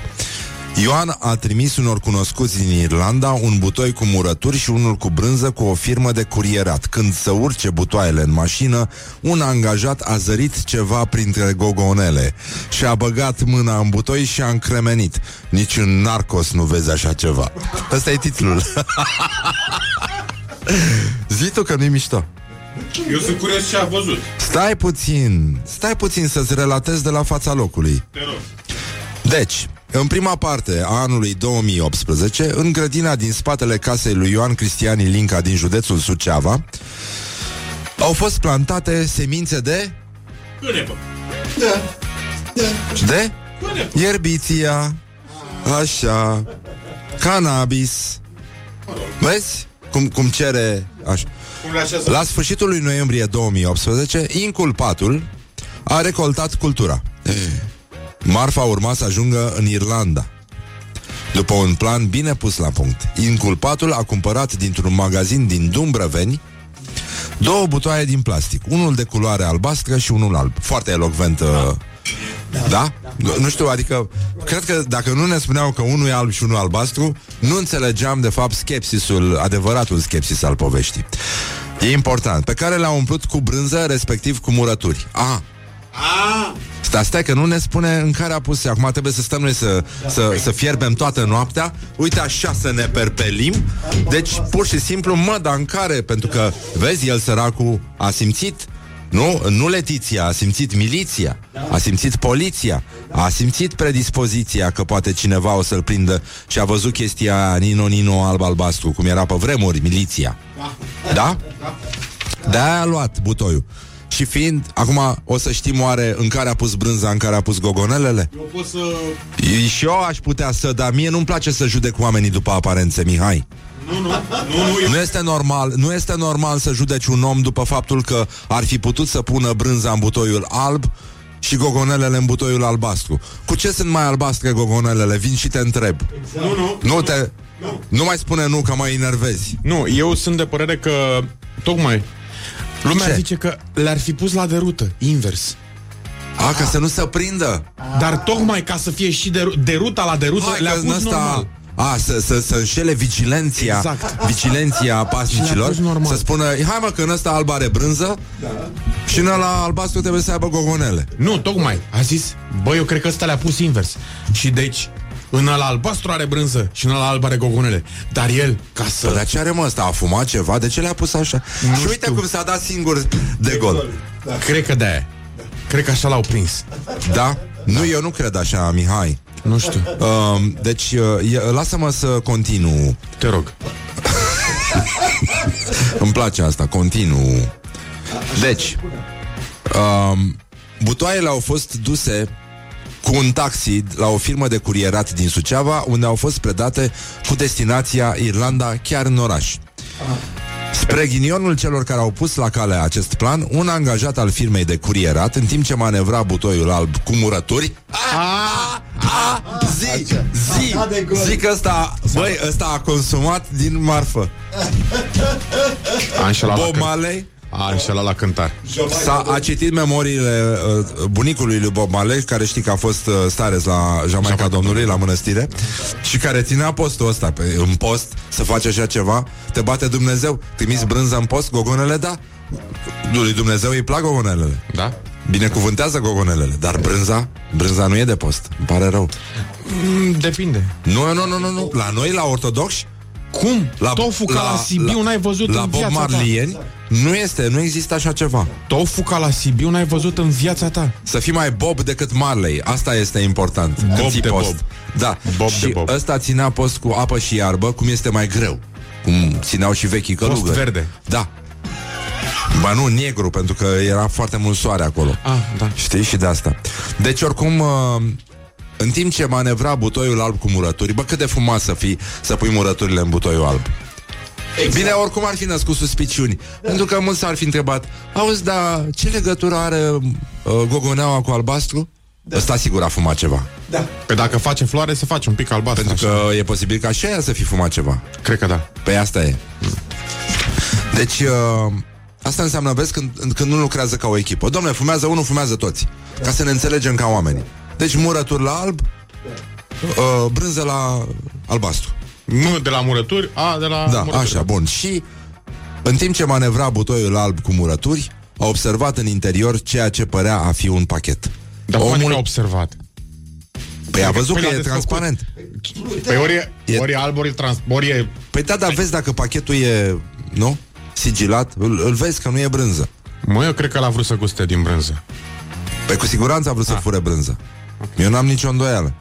Ioan a trimis unor cunoscuți din Irlanda un butoi cu murături și unul cu brânză cu o firmă de curierat. Când să urce butoaiele în mașină, un angajat a zărit ceva printre gogonele și a băgat mâna în butoi și a încremenit. Nici în narcos nu vezi așa ceva. Ăsta e titlul. Zi tu că nu-i mișto. Eu sunt curios ce a văzut. Stai puțin, stai puțin să-ți relatez de la fața locului. Te rog. Deci, în prima parte a anului 2018, în grădina din spatele casei lui Ioan Cristiani Linca din județul Suceava, au fost plantate semințe de... Cânepă. De? Cânepă. Ierbiția, așa, cannabis. Vezi? Cum, cum cere așa. Cum le așează? La sfârșitul lui noiembrie 2018, inculpatul a recoltat cultura. Marfa urma să ajungă în Irlanda. După un plan bine pus la punct, inculpatul a cumpărat dintr-un magazin din Dumbrăveni două butoaie din plastic, unul de culoare albastră și unul alb. Foarte elocvent. Da? da? da? Nu știu, adică cred că dacă nu ne spuneau că unul e alb și unul albastru, nu înțelegeam de fapt skepsisul, adevăratul skepsis al poveștii. E important. Pe care le-a umplut cu brânză, respectiv cu murături. A, A, Stai, stai că nu ne spune în care a pus Acum trebuie să stăm noi să, să, să fierbem toată noaptea Uite așa să ne perpelim Deci pur și simplu mă, dar în care Pentru că, vezi, el săracul a simțit nu, nu Letiția, a simțit miliția A simțit poliția A simțit predispoziția că poate cineva o să-l prindă Și a văzut chestia Nino, Nino, alb-albastru Cum era pe vremuri, miliția Da? De-aia a luat butoiul și fiind, acum o să știm oare în care a pus brânza, în care a pus gogonelele? eu pot să... E- Și eu aș putea să, dar mie nu-mi place să judec oamenii după aparențe, Mihai. Nu, nu, nu, nu, eu... Nu este normal, nu este normal să judeci un om după faptul că ar fi putut să pună brânza în butoiul alb și gogonelele în butoiul albastru. Cu ce sunt mai albastre gogonelele? Vin și te întreb. Nu, nu. Nu te... Nu mai spune nu, că mă enervezi. Nu, eu sunt de părere că tocmai lumea Ce? zice că le-ar fi pus la derută, invers. A, ca să nu se prindă. Dar tocmai ca să fie și de, deruta la derută, Hai le-a că pus în ăsta... normal. A, să, să, să înșele vigilenția Exact. Vigilenția Și le-a pasnicilor pus normal. Să spună, hai mă că în ăsta alb are brânză Și în ăla albastru trebuie să aibă gogonele Nu, tocmai. A zis, bă, eu cred că ăsta le-a pus invers. Și deci, în ăla albastru are brânză și în ăla alb are gogonele. Dar el, ca să... Păi, Dar ce are mă ăsta? A fumat ceva? De ce le-a pus așa? și uite știu. cum s-a dat singur de gol Cred că de-aia. Cred că așa l-au prins. Da? Nu, eu nu cred așa, Mihai Nu știu. uh, Deci, uh, e- lasă-mă să continu Te rog. Îmi place asta, continuu. Deci, um, butoaiele au fost duse cu un taxi la o firmă de curierat din Suceava, unde au fost predate cu destinația Irlanda chiar în oraș. Spre ghinionul celor care au pus la cale acest plan, un angajat al firmei de curierat, în timp ce manevra butoiul alb cu murături, a, a, zi, zi, zi că ăsta, băi, ăsta a consumat din marfă. A înșelat la, Bob cânt- Marley a înșelat la cântar. S-a a citit memoriile uh, bunicului lui Bob Marley, care știi că a fost uh, stareț la Jamaica Domnului, la mănăstire, și care ținea postul ăsta. Pe, în post să faci așa ceva, te bate Dumnezeu, trimiți brânză în post, gogonele, da. Lui Dumnezeu îi plac gogonelele. Da? Binecuvântează gogonelele, dar brânza, brânza nu e de post. Îmi pare rău. Mm, depinde. Nu, nu, nu, nu, nu. La noi, la ortodoxi, Cum? la, Tofu ca la, Sibiu n-ai văzut la în Bob viața Marlieni, nu este, nu există așa ceva. ta. Tofu ca la Sibiu n-ai văzut în viața ta. Să fii mai Bob decât Marley Asta este important Când Bob ții de post. Bob. Da Bob Și de Bob. ăsta ținea post cu apă și iarbă Cum este mai greu Cum țineau și vechii călugări verde. Da Ba nu, negru, pentru că era foarte mult soare acolo Ah, da. Știi? Și de asta Deci oricum uh, În timp ce manevra butoiul alb cu murături Bă, cât de frumos să fii Să pui murăturile în butoiul alb Exact. Bine, oricum ar fi născut suspiciuni Pentru că mulți s-ar fi întrebat Auzi, dar ce legătură are uh, gogoneaua cu albastru? Da. Ăsta sigur a fumat ceva Pe dacă face floare, se face un pic albastru. Pentru așa. că e posibil ca și aia să fi fumat ceva Cred că da. Păi asta e Deci uh, Asta înseamnă, vezi, când, când nu lucrează ca o echipă Domnule, fumează unul, fumează toți Ca să ne înțelegem ca oameni Deci murături la alb uh, Brânză la albastru Nu de la murături, a de la Da, murături. așa, bun Și în timp ce manevra butoiul alb cu murături A observat în interior ceea ce părea a fi un pachet Dar cum adică Omul, a observat? păi a văzut Păi că l-a e desfăcut. transparent Păi ori e, E- ori e alb, ori e trans... Ori e... Păi da, dar vezi dacă pachetul e, nu? Sigilat, îl, îl vezi că nu e brânză Mă, eu cred că l-a vrut să guste din brânză. Păi cu siguranță a vrut să Ah. fure brânză Eu n-am nicio îndoială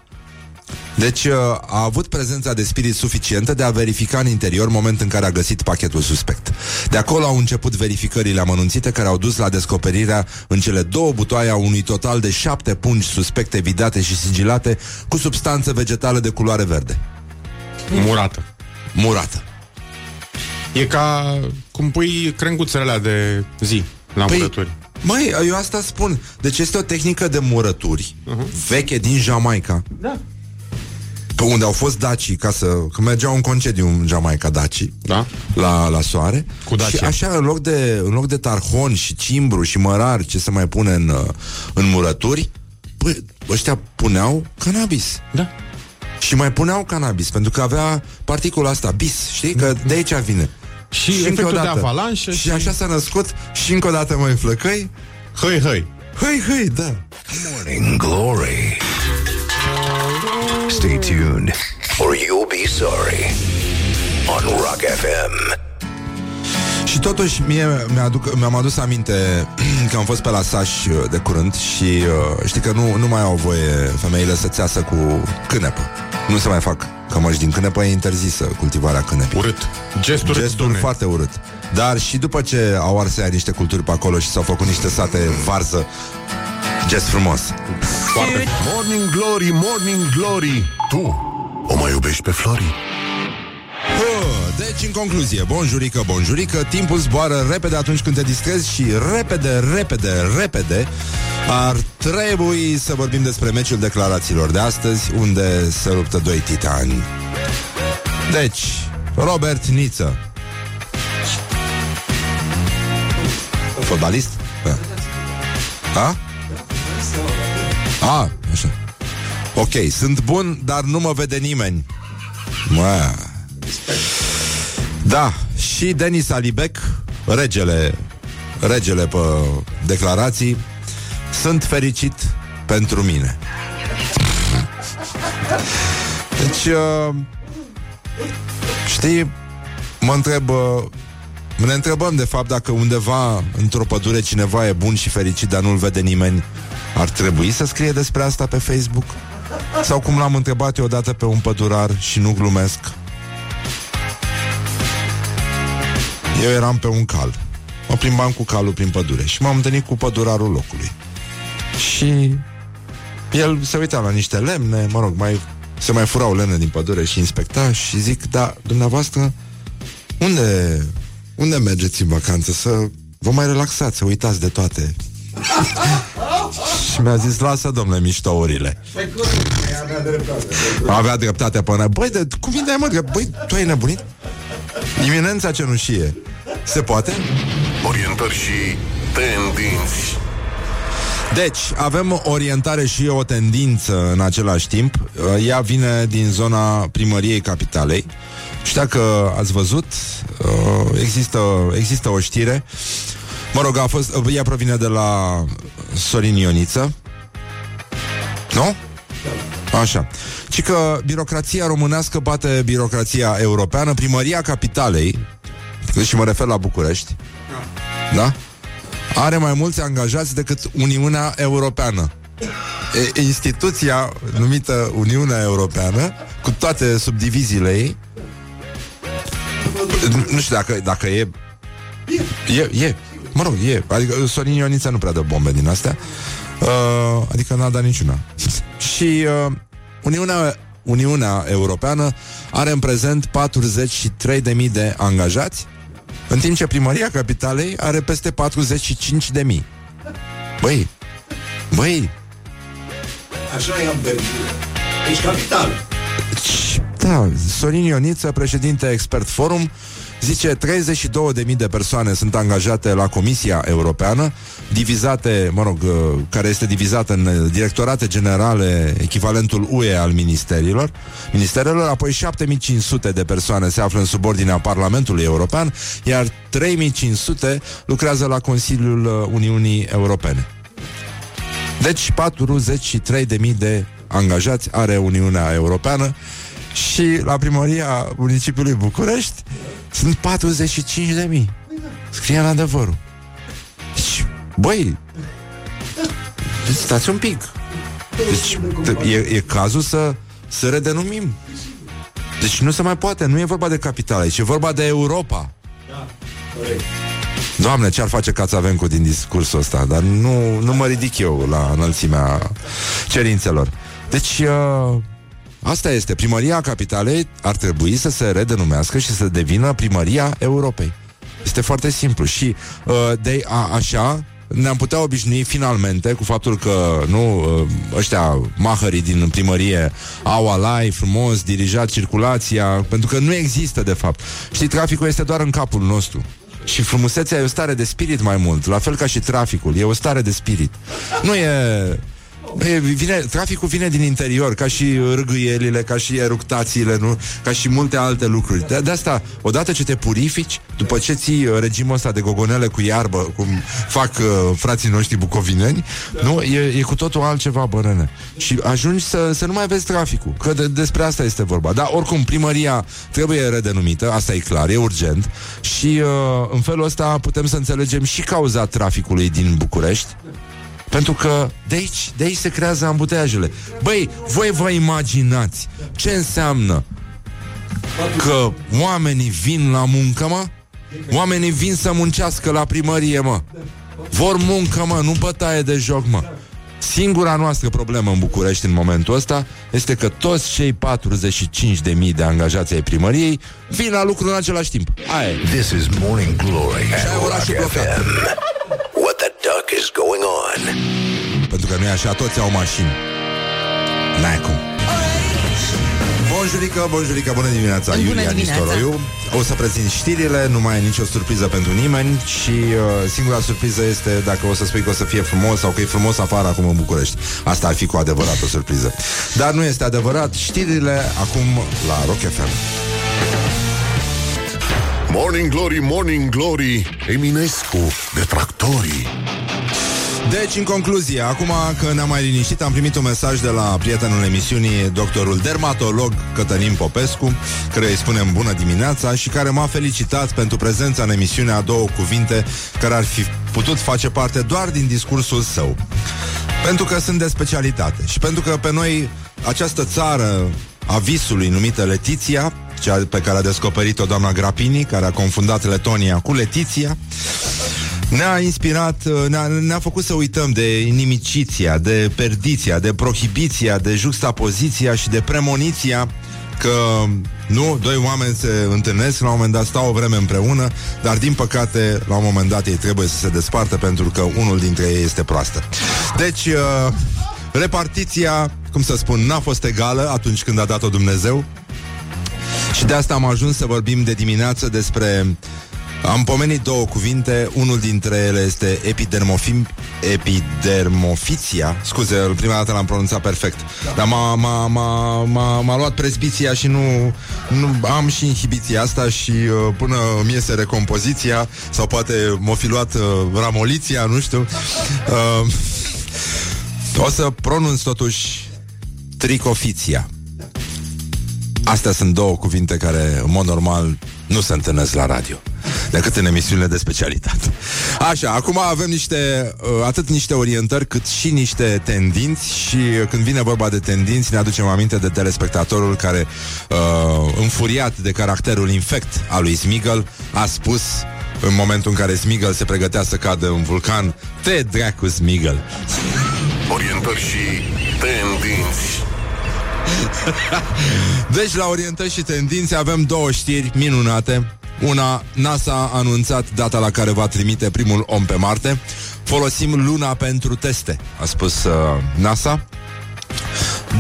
deci uh, a avut prezența de spirit suficientă de a verifica în interior moment în care a găsit pachetul suspect. De acolo au început verificările amănunțite care au dus la descoperirea în cele două butoaie a unui total de șapte pungi suspecte vidate și sigilate cu substanță vegetală de culoare verde. Murată. Murată. E ca cum pui crenguțele alea de zi la Păi, murături. Măi, eu asta spun. Deci este o tehnică de murături uh-huh. veche din Jamaica. Da. Pe unde au fost dacii ca să... Că mergeau în concediu în Jamaica dacii. Da. La, la soare. Cu Dacia. Și așa, în loc, de, în loc de tarhon și cimbru și mărar, ce se mai pune în, uh, în murături, bă, ăștia puneau cannabis. Da. Și mai puneau cannabis, pentru că avea particula asta, bis, știi? Că de aici vine. Și încă efectul o de dată. avalanșă Și și- așa s-a născut și încă o dată mai flăcăi. Hăi, hăi. Hăi, hăi, da. Morning Glory. Stay tuned or you'll be sorry on Rock FM. Și totuși mie mi-aduc, mi-am adus aminte că am fost pe la Saș uh, de curând și uh, știi că nu, nu mai au voie femeile să țeasă cu cânepă. Nu se mai fac cămăși din cânepă, e interzisă cultivarea cânepii. Urât. Gesturi Gestul bune. foarte urât. Dar și după ce au ars ea niște culturi pe acolo și s-au făcut niște sate varză, gest frumos. Morning Glory, Morning Glory Tu o mai iubești pe Flori? Bă, Deci, în concluzie, bonjurică, bonjurică Timpul zboară repede atunci când te distrezi Și repede, repede, repede Ar trebui să vorbim despre meciul declarațiilor de astăzi, unde se luptă doi titani. Deci, Robert Niță. Fotbalist? Da. A? A, așa. Ok, sunt bun, dar nu mă vede nimeni. Mă. Da, și Denis Alibec, regele, regele pe declarații, sunt fericit pentru mine. Deci, uh, știi, mă întreb, uh, ne întrebăm de fapt dacă undeva într-o pădure cineva e bun și fericit, dar nu-l vede nimeni. Ar trebui să scrie despre asta pe Facebook? Sau cum l-am întrebat eu odată pe un pădurar și nu glumesc? Eu eram pe un cal. Mă plimbam cu calul prin pădure și m-am întâlnit cu pădurarul locului. Și el se uita la niște lemne, mă rog, mai, se mai furau lemne din pădure și inspecta și zic, da, dumneavoastră, unde, unde mergeți în vacanță să vă mai relaxați, să uitați de toate? și mi-a zis, lasă, domnule, miștourile. Avea dreptate până. Băi, de, cum vine, mă, drept? Băi, tu ai nebunit? Iminența cenușie. Se poate? Orientări și tendinți. Deci, avem orientare și o tendință în același timp. Ea vine din zona primăriei capitalei. Și dacă ați văzut, uh, există, există o știre. Mă rog, a fost, ea provine de la Sorin Ioniță. Nu? Așa. Ci că birocrația românească bate birocrația europeană, primăria capitalei, și mă refer la București, da? Are mai mulți angajați decât Uniunea Europeană. E, instituția numită Uniunea Europeană, cu toate subdiviziile ei, nu știu dacă, dacă e... E, e. Mă rog, e. Adică Sorin Ionița nu prea dă bombe din astea. Uh, adică n-a dat niciuna. și uh, Uniunea, Uniunea Europeană are în prezent 43.000 de angajați, în timp ce primăria capitalei are peste 45.000. Băi, băi, Așa i-am pe Ești capital. Da, Sorin Ioniță, președinte Expert Forum, zice 32.000 de persoane sunt angajate la Comisia Europeană, divizate, mă rog, uh, care este divizată în directorate generale, echivalentul UE al ministerilor, ministerelor, apoi 7500 de persoane se află în subordinea Parlamentului European, iar 3500 lucrează la Consiliul uh, Uniunii Europene. Deci 43.000 de angajați are Uniunea Europeană și la primăria municipiului București sunt 45 de mii. Scrie în adevărul. Deci, băi, deci stați un pic. Deci, e, e cazul să, să redenumim. Deci nu se mai poate, nu e vorba de capitală, aici e vorba de Europa. Doamne, ce-ar face Cațavencu din discursul ăsta Dar nu, nu mă ridic eu la înălțimea cerințelor Deci, uh, asta este Primăria Capitalei ar trebui să se redenumească Și să devină Primăria Europei Este foarte simplu Și uh, de a, așa ne-am putea obișnui finalmente cu faptul că nu uh, ăștia mahării din primărie au alai frumos, dirijat circulația, pentru că nu există de fapt. Știi, traficul este doar în capul nostru. Și frumusețea e o stare de spirit mai mult, la fel ca și traficul, e o stare de spirit. Nu e... E, vine, traficul vine din interior, ca și râgâielile, ca și eructațiile, nu? ca și multe alte lucruri. De, de asta, odată ce te purifici, după ce ții uh, regimul ăsta de gogonele cu iarbă, cum fac uh, frații noștri bucovineni, nu? E, e cu totul altceva, bărăne. Și ajungi să, să nu mai vezi traficul, că de, despre asta este vorba. Dar oricum, primăria trebuie redenumită, asta e clar, e urgent. Și uh, în felul ăsta putem să înțelegem și cauza traficului din București, pentru că de aici, de aici se creează ambuteiajele. Băi, voi vă imaginați ce înseamnă că oamenii vin la muncă, mă? Oamenii vin să muncească la primărie, mă. Vor muncă, mă, nu bătaie de joc, mă. Singura noastră problemă în București în momentul ăsta este că toți cei 45.000 de angajați ai primăriei vin la lucru în același timp. Aia e. This is Morning Glory Și ai at orașul Rock blocat. FM. What the duck is going on? pentru că nu e așa, toți au mașini. N-ai cum. Bonjurică, bonjurică, bună dimineața, Bună Iulia dimineața. Nistoroiu. O să prezint știrile, nu mai e nicio surpriză pentru nimeni și uh, singura surpriză este dacă o să spui că o să fie frumos sau că e frumos afară acum în București. Asta ar fi cu adevărat o surpriză. Dar nu este adevărat. Știrile acum la Rock FM. Morning Glory, Morning Glory Eminescu, detractorii Deci, în concluzie, acum că ne-am mai liniștit, am primit un mesaj de la prietenul emisiunii, doctorul dermatolog Cătălin Popescu, care îi spunem bună dimineața și care m-a felicitat pentru prezența în emisiune a două cuvinte care ar fi putut face parte doar din discursul său. Pentru că sunt de specialitate și pentru că pe noi această țară a visului numită Letiția, cea pe care a descoperit-o doamna Grapini, care a confundat Letonia cu Letiția, ne-a inspirat, uh, ne-a, ne-a făcut să uităm de inimiciția, de perdiția, de prohibiția, de juxtapoziția și de premoniția că nu, doi oameni se întâlnesc, la un moment dat stau o vreme împreună, dar din păcate, la un moment dat ei trebuie să se despartă pentru că unul dintre ei este proastă. Deci, uh, repartiția, cum să spun, n-a fost egală atunci când a dat-o Dumnezeu și de asta am ajuns să vorbim de dimineață despre am pomenit două cuvinte, unul dintre ele este epidermofim, epidermofiția. Scuze, prima dată l-am pronunțat perfect. Da. Dar m-a, m-a, m-a, m-a, m-a luat presbiția și nu, nu am și inhibiția asta și uh, până mi iese recompoziția sau poate m-o fi luat uh, ramoliția, nu știu. Uh, o să pronunț totuși tricofiția. Astea sunt două cuvinte care, în mod normal, nu se întâlnesc la radio decât în emisiunile de specialitate. Așa, acum avem niște, uh, atât niște orientări cât și niște tendinți și uh, când vine vorba de tendinți ne aducem aminte de telespectatorul care, uh, înfuriat de caracterul infect al lui Smigel, a spus în momentul în care Smigel se pregătea să cadă în vulcan, te dracu Smigel. Orientări și tendinți Deci la orientări și tendințe avem două știri minunate. Una, NASA a anunțat data la care va trimite primul om pe Marte. Folosim luna pentru teste, a spus uh, NASA.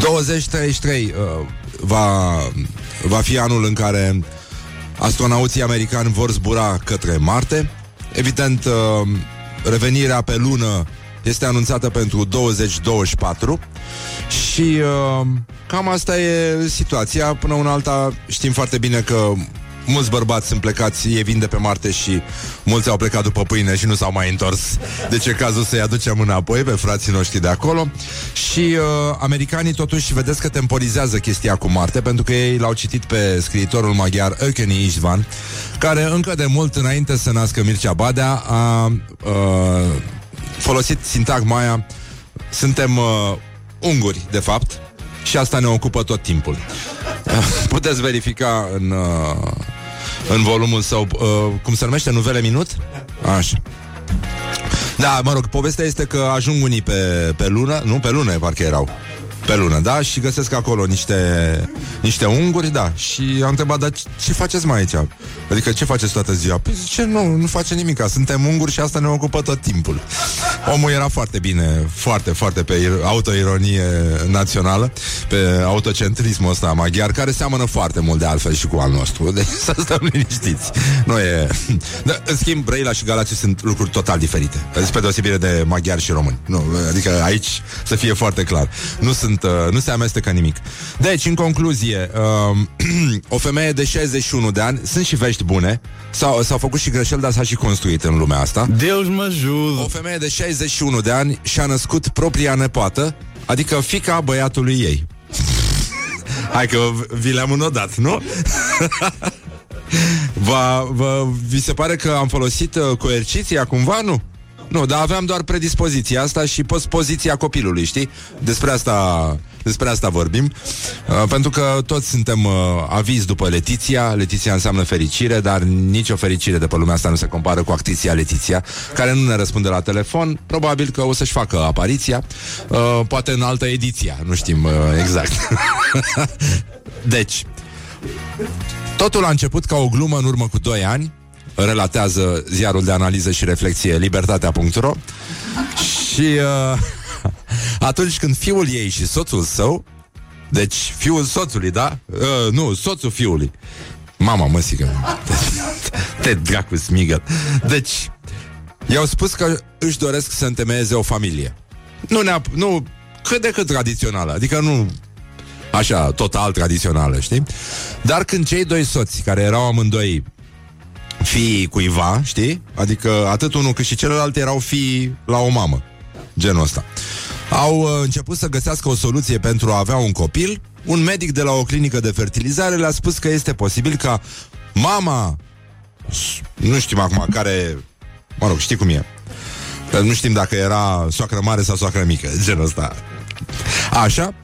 2033 uh, va, va fi anul în care astronauții americani vor zbura către Marte. Evident, uh, revenirea pe lună este anunțată pentru 2024 și uh, cam asta e situația. Până una alta știm foarte bine că mulți bărbați sunt plecați, ei vin de pe Marte și mulți au plecat după pâine și nu s-au mai întors. Deci e cazul să-i aducem înapoi pe frații noștri de acolo. Și uh, americanii totuși vedeți că temporizează chestia cu Marte, pentru că ei l-au citit pe scriitorul maghiar Ökeni Istvan, care încă de mult înainte să nască Mircea Badea a uh, folosit sintagma aia suntem uh, unguri, de fapt, și asta ne ocupă tot timpul. Puteți verifica în, uh, în volumul său, uh, cum se numește, Nuvele Minut? Așa. Da, mă rog, povestea este că ajung unii pe, pe lună, nu, pe lună parcă erau, pe lună, da? Și găsesc acolo niște, niște unguri, da. Și am întrebat, dar ce faceți mai aici? Adică ce faceți toată ziua? Păi zice, nu, nu face nimic, suntem unguri și asta ne ocupă tot timpul. Omul era foarte bine, foarte, foarte pe ir- autoironie națională, pe autocentrismul ăsta maghiar, care seamănă foarte mult de altfel și cu al nostru. Deci să stăm liniștiți. Nu e... Da, în schimb, Brăila și Galațiu sunt lucruri total diferite. Spre deosebire de maghiari și români. Nu, adică aici să fie foarte clar. Nu sunt, uh, nu se amestecă nimic. Deci, în concluzie, uh, o femeie de 61 de ani, sunt și vești bune, s-au, s-au făcut și greșeli, dar s-a și construit în lumea asta. Deus mă ajută. O femeie de 61 de ani și-a născut propria nepoată, adică fica băiatului ei. Hai că vi le-am înodat, nu? va, va, vi se pare că am folosit uh, coerciția cumva, nu? Nu, dar aveam doar predispoziția asta și poziția copilului, știi? Despre asta, despre asta vorbim. Uh, pentru că toți suntem uh, avizi după Letiția. Letiția înseamnă fericire, dar nicio fericire de pe lumea asta nu se compară cu actriția Letiția, care nu ne răspunde la telefon. Probabil că o să-și facă apariția, uh, poate în altă ediție, nu știm uh, exact. deci, totul a început ca o glumă în urmă cu 2 ani, relatează ziarul de analiză și reflexie libertatea.ro și uh, Atunci când fiul ei și soțul său, deci fiul soțului, da? Uh, nu, soțul fiului. Mama, mă, sigă. Te dracu smigă. Deci, i-au spus că își doresc să întemeieze o familie. Nu, neap- nu cât de cât tradițională, adică nu așa, total tradițională, știi? Dar când cei doi soți, care erau amândoi fii cuiva, știi? Adică atât unul cât și celălalt erau fii la o mamă, genul ăsta. Au uh, început să găsească o soluție pentru a avea un copil. Un medic de la o clinică de fertilizare le-a spus că este posibil ca mama, nu știm acum care, mă rog, știi cum e, Că nu știm dacă era soacră mare sau soacră mică, genul ăsta. Așa,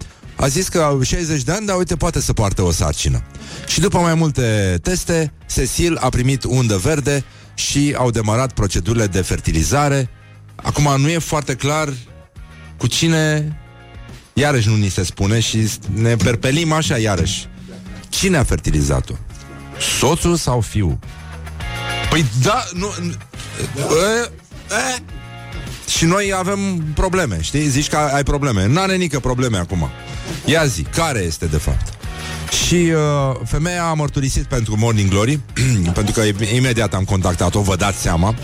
a zis că au 60 de ani, dar uite, poate să poartă o sarcină. Și după mai multe teste, Cecil a primit undă verde și au demarat procedurile de fertilizare. Acum nu e foarte clar cu cine iarăși nu ni se spune și ne perpelim așa iarăși. Cine a fertilizat-o? Soțul sau fiul? Păi da, nu... E, e, și noi avem probleme, știi? Zici că ai probleme. N-are nică probleme acum. Ia zi, care este de fapt? Și uh, femeia a mărturisit pentru Morning Glory, pentru că imediat am contactat-o, vă dați seama.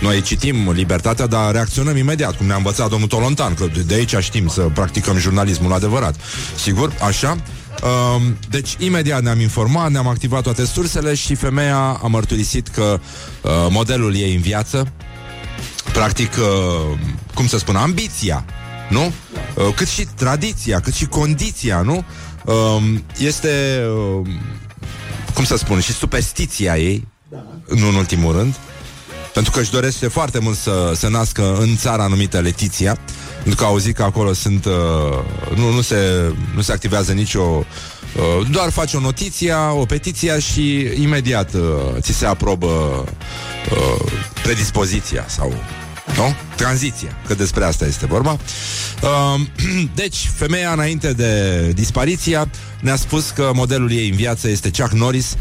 Noi citim libertatea, dar reacționăm imediat, cum ne-a învățat domnul Tolontan, că de aici știm să practicăm jurnalismul adevărat. Sigur, așa? Uh, deci, imediat ne-am informat, ne-am activat toate sursele și femeia a mărturisit că uh, modelul ei în viață, practic, uh, cum să spun, ambiția, nu? Uh, cât și tradiția, cât și condiția, nu? Uh, este, uh, cum să spun, și superstiția ei, nu în ultimul rând, pentru că își dorește foarte mult să se nască în țara numită Letiția, pentru că au auzit că acolo sunt, uh, nu, nu, se, nu se activează nicio Uh, doar faci o notiție, o petiție și imediat uh, ți se aprobă uh, predispoziția sau nu? Tranziția, că despre asta este vorba. Uh, deci, femeia înainte de dispariția ne-a spus că modelul ei în viață este Chuck Norris,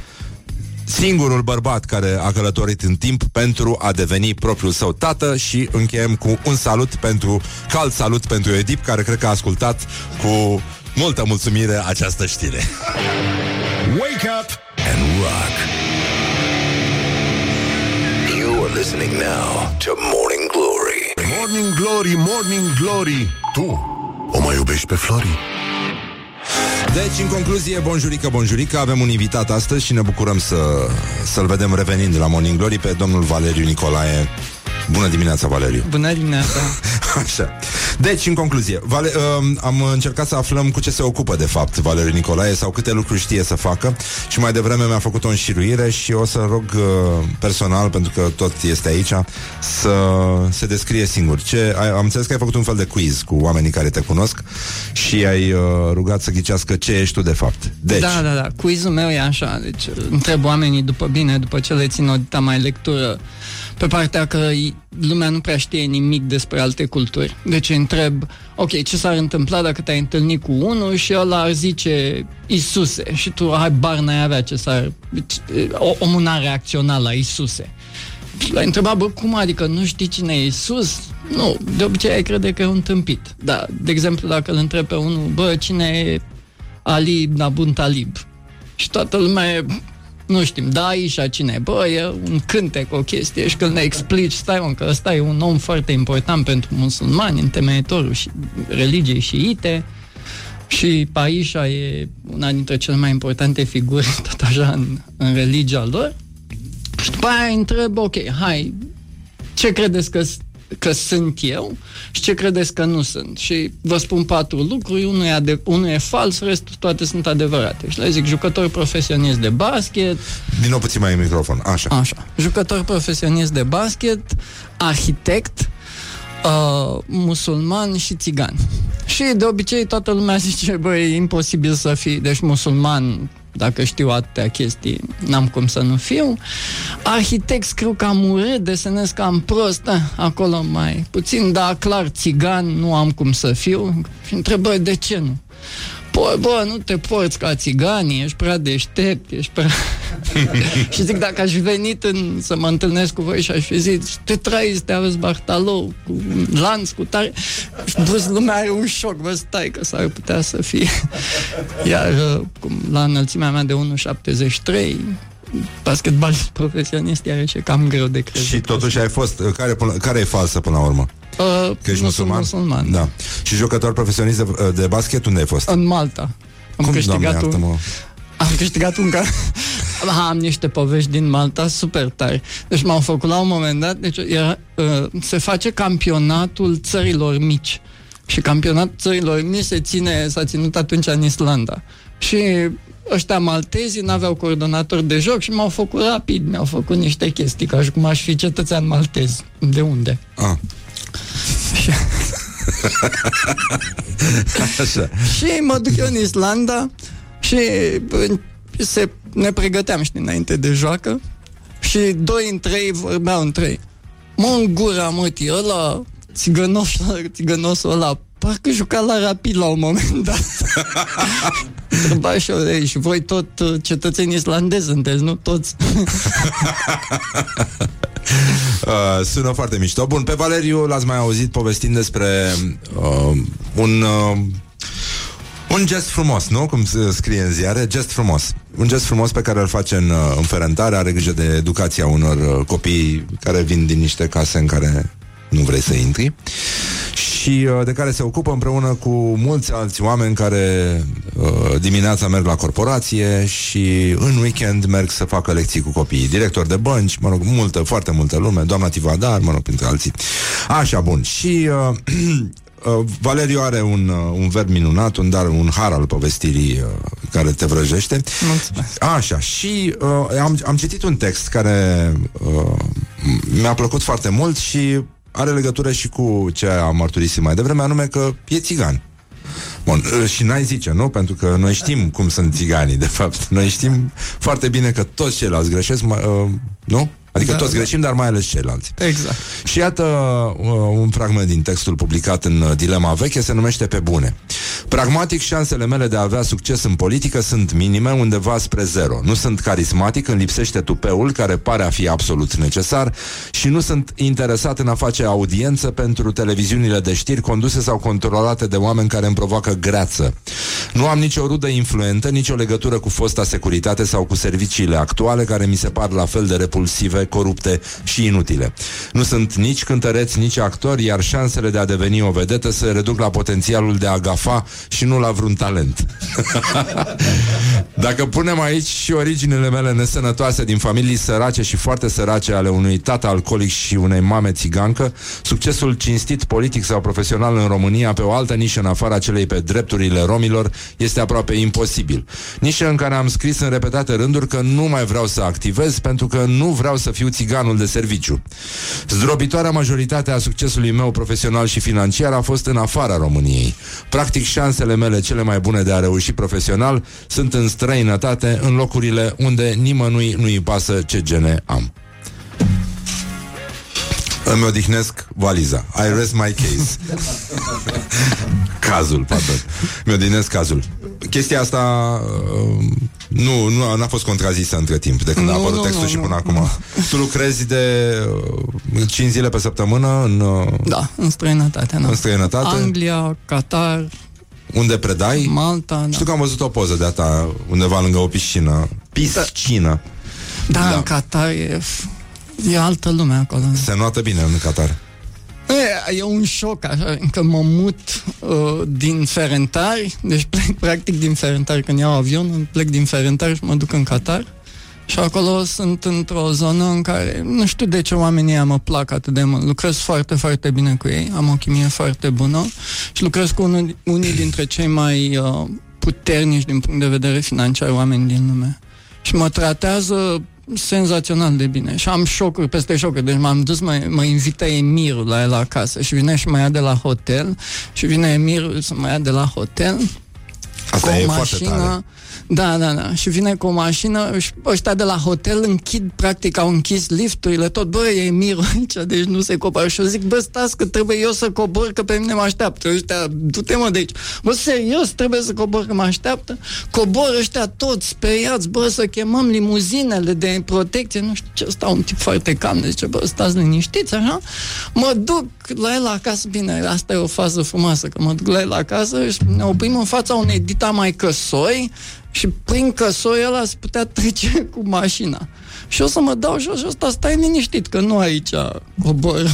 singurul bărbat care a călătorit în timp pentru a deveni propriul său tată și încheiem cu un salut pentru, cald salut pentru Edip, care cred că a ascultat cu multă mulțumire această știre. Wake up and rock. You are listening now to Morning Glory. Morning Glory, Morning Glory. Tu o mai iubești pe Flori? Deci, în concluzie, bonjurică, bonjurică, avem un invitat astăzi și ne bucurăm să, să-l vedem revenind la Morning Glory pe domnul Valeriu Nicolae. Bună dimineața, Valeriu! Bună dimineața! Așa. Deci, în concluzie, Vale- uh, am încercat să aflăm cu ce se ocupă, de fapt, Valeriu Nicolae sau câte lucruri știe să facă și mai devreme mi-a făcut o înșiruire și o să rog uh, personal, pentru că tot este aici, să se descrie singur. Ce, ai, am înțeles că ai făcut un fel de quiz cu oamenii care te cunosc și ai uh, rugat să ghicească ce ești tu, de fapt. Deci, Da, da, da. Quizul meu e așa. Deci întreb oamenii după bine, după ce le țin o dita mai lectură, pe partea că i- lumea nu prea știe nimic despre alte culturi. Deci îi întreb, ok, ce s-ar întâmpla dacă te-ai întâlnit cu unul și ăla ar zice Isuse și tu hai bar n-ai avea ce s-ar... deci, o, omul n-a reacționat la Isuse. Și l-ai întrebat, bă, cum adică nu știi cine e Isus? Nu, de obicei ai crede că e un tâmpit. Da, de exemplu, dacă îl întreb pe unul, bă, cine e Ali Nabun Talib? Și toată lumea e, nu știm, da, Aisha cine e? Bă, e un cântec, o chestie și când ne explici, stai mă, că ăsta e un om foarte important pentru musulmani, întemeietorul și religiei șiite și Aisha e una dintre cele mai importante figuri, tot așa, în, în religia lor. Și după aia îi întreb, ok, hai, ce credeți că, că sunt eu și ce credeți că nu sunt? Și vă spun patru lucruri, unul e, ade- unul e fals, restul toate sunt adevărate. Și le zic, jucător profesionist de basket, din nou puțin mai în microfon. Așa. Așa. Jucător profesionist de basket, arhitect, uh, musulman și țigan. Și de obicei toată lumea zice, băi, e imposibil să fii, deci musulman, dacă știu atâtea chestii, n-am cum să nu fiu. Arhitect scriu cam urât, desenez cam prost, da, acolo mai puțin, dar clar, țigan, nu am cum să fiu. Și întreb, băi, de ce nu? Păi, bă, nu te porți ca țiganii, ești prea deștept, ești prea... și zic, dacă aș fi venit în, să mă întâlnesc cu voi și aș fi zis, te trăiți, te aveți Bartalou, cu un lanț, cu tare. Bă, lumea are un șoc, bă, stai că s-ar putea să fie. Iar uh, cum, la înălțimea mea de 1,73, basketbalist profesionist, iar e cam greu de crezut. Și totuși ai fost, uh, care, până- care e falsă până la urmă? Uh, Că ești nu sunt musulman? musulman. Da. Și jucător profesionist de, uh, de basket, unde ai fost? În Malta. Am Cum, câștigat doamne, un... iartă-mă? Am câștigat un ca... Am niște povești din Malta super tari. Deci m-au făcut la un moment dat, deci era, uh, se face campionatul țărilor mici. Și campionatul țărilor mici se ține, s-a ținut atunci în Islanda. Și ăștia maltezi n-aveau coordonator de joc și m-au făcut rapid, mi-au făcut niște chestii, ca și cum aș fi cetățean maltez. De unde? Ah. Și- Așa. Și mă duc eu în Islanda și bă, se, ne pregăteam, știi, înainte de joacă și doi în trei vorbeau în trei. Mă, în gura, mătii, ăla, țigănosul, țigănosul ăla, parcă juca la rapid la un moment dat. Întreba și eu, "Ei, și voi tot uh, cetățeni islandezi sunteți, nu toți? Uh, sună foarte mișto. Bun, pe Valeriu l-ați mai auzit povestind despre uh, un... Uh, un gest frumos, nu? Cum se scrie în ziare, gest frumos. Un gest frumos pe care îl face în, uh, în Ferentare, are grijă de educația unor uh, copii care vin din niște case în care nu vrei să intri și uh, de care se ocupă împreună cu mulți alți oameni care uh, dimineața merg la corporație și în weekend merg să facă lecții cu copiii. Director de bănci, mă rog, multă, foarte multă lume, doamna Tivadar, mă rog, printre alții. Așa, bun. Și uh, uh, Valeriu are un, uh, un verb minunat, un dar, un har al povestirii uh, care te vrăjește. Mulțumesc. Așa, și uh, am, am citit un text care uh, mi-a plăcut foarte mult și are legătură și cu ce am mărturisit mai devreme, anume că e țigan. Bun, uh, și n-ai zice, nu? Pentru că noi știm cum sunt țiganii, de fapt. Noi știm foarte bine că toți ceilalți greșesc, mă, uh, nu? Adică Da, toți da. greșim, dar mai ales ceilalți. Exact. Și iată uh, un fragment din textul publicat în uh, Dilema Veche, se numește Pe bune. Pragmatic, șansele mele de a avea succes în politică sunt minime, undeva spre zero. Nu sunt carismatic, îmi lipsește tupeul, care pare a fi absolut necesar, și nu sunt interesat în a face audiență pentru televiziunile de știri conduse sau controlate de oameni care îmi provoacă greață. Nu am nicio rudă influentă, nicio legătură cu fosta securitate sau cu serviciile actuale, care mi se par la fel de repulsive, corupte și inutile. Nu sunt nici cântăreți, nici actori, iar șansele de a deveni o vedetă se reduc la potențialul de a gafa și nu la vreun talent. Dacă punem aici și originele mele nesănătoase din familii sărace și foarte sărace ale unui tată alcoolic și unei mame țigancă, succesul cinstit politic sau profesional în România pe o altă nișă în afara celei pe drepturile romilor este aproape imposibil. Nișă în care am scris în repetate rânduri că nu mai vreau să activez pentru că nu vreau să fiu țiganul de serviciu. Zdrobitoarea majoritate a succesului meu profesional și financiar a fost în afara României. Practic, șansele mele cele mai bune de a reuși profesional sunt în străinătate, în locurile unde nimănui nu-i pasă ce gene am. Îmi odihnesc valiza. I rest my case. cazul, pardon. Mi odihnesc cazul. Chestia asta uh, nu, nu n-a fost contrazisă între timp, de când a Nu, apărut nu, textul nu, și nu. până acum. Tu lucrezi de uh, 5 zile pe săptămână în, uh, Da, în străinătate, da. în străinătate, Anglia, Qatar, unde predai. Malta, da. Știu că am văzut o poză de a undeva lângă o piscină. Piscină. Da, Da. da. în Qatar e, e altă lume acolo. Se notă bine în Qatar. E, e un șoc, așa, că mă mut uh, din Ferentari, deci plec practic din Ferentari, când iau avionul, plec din Ferentari și mă duc în Qatar. Și acolo sunt într-o zonă în care nu știu de ce oamenii ăia mă plac atât de mult. Lucrez foarte, foarte bine cu ei, am o chimie foarte bună și lucrez cu unul, unii dintre cei mai uh, puternici din punct de vedere financiar oameni din lume. Și mă tratează senzațional de bine și am șocuri peste șocuri. Deci m-am dus, mă, mă invită Emirul la el acasă și vine și mă ia de la hotel și vine Emirul să mă ia de la hotel Asta cu e o foarte mașină. Tare. Da, da, da. Și vine cu o mașină și ăștia de la hotel închid, practic, au închis lifturile, tot, bă, e Miro aici, deci nu se coboară. Și eu zic, bă, stați că trebuie eu să cobor, că pe mine mă așteaptă. Ăștia, du-te mă de aici. Bă, serios, trebuie să cobor, că mă așteaptă. Cobor ăștia toți speriați, bă, să chemăm limuzinele de protecție, nu știu ce, stau un tip foarte cam, zice, bă, stați liniștiți, așa. Mă duc la el acasă, bine, asta e o fază frumoasă, că mă duc la el acasă și ne oprim în fața unei dita mai căsoi și prin căsoi ăla se putea trece cu mașina. Și o să mă dau jos și ăsta stai liniștit, că nu aici cobor.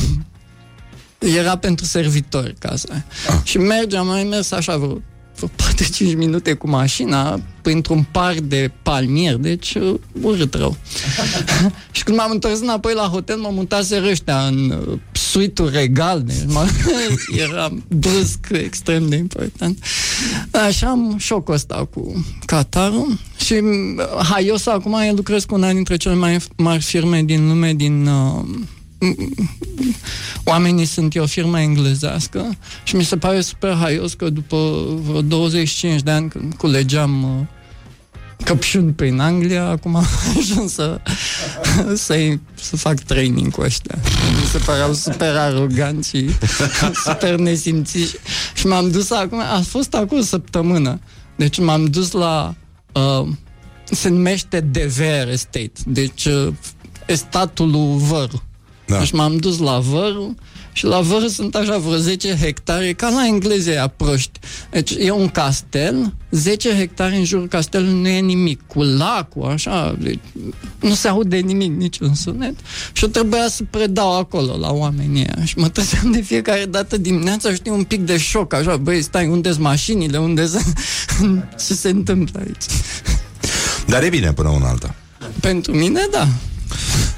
Era pentru servitori casa. Ah. Și mergeam, mai mers așa vreo, vreo 4-5 minute cu mașina printr-un par de palmier, deci uh, urât rău. și când m-am întors înapoi la hotel, mă mutase ăștia în uh, suitul regal, deci m- era brusc extrem de important. Așa am șocul ăsta cu Qatarul și uh, Haios acum eu lucrez cu una dintre cele mai mari firme din lume, din uh, oamenii sunt e o firmă englezească și mi se pare super haios că după vreo 25 de ani când culegeam uh, căpșuni prin Anglia, acum am ajuns să, să, să fac training cu ăștia. Mi se păreau super aroganți și super nesimțiți. Și m-am dus acum, a fost acum o săptămână, deci m-am dus la, uh, se numește Dever Estate, deci uh, estatul lui Văr. Da. Deci m-am dus la Văr și la Văr sunt așa vreo 10 hectare, ca la englezii aia proști. Deci e un castel, 10 hectare în jurul castelului nu e nimic, cu lacul, așa, deci nu se aude nimic, niciun sunet. Și eu trebuia să predau acolo la oamenii ăia. Și mă trezeam de fiecare dată dimineața, știi, un pic de șoc, așa, băi, stai, unde sunt mașinile, unde sunt... Ce se întâmplă aici? Dar e bine până una alta. Pentru mine, da.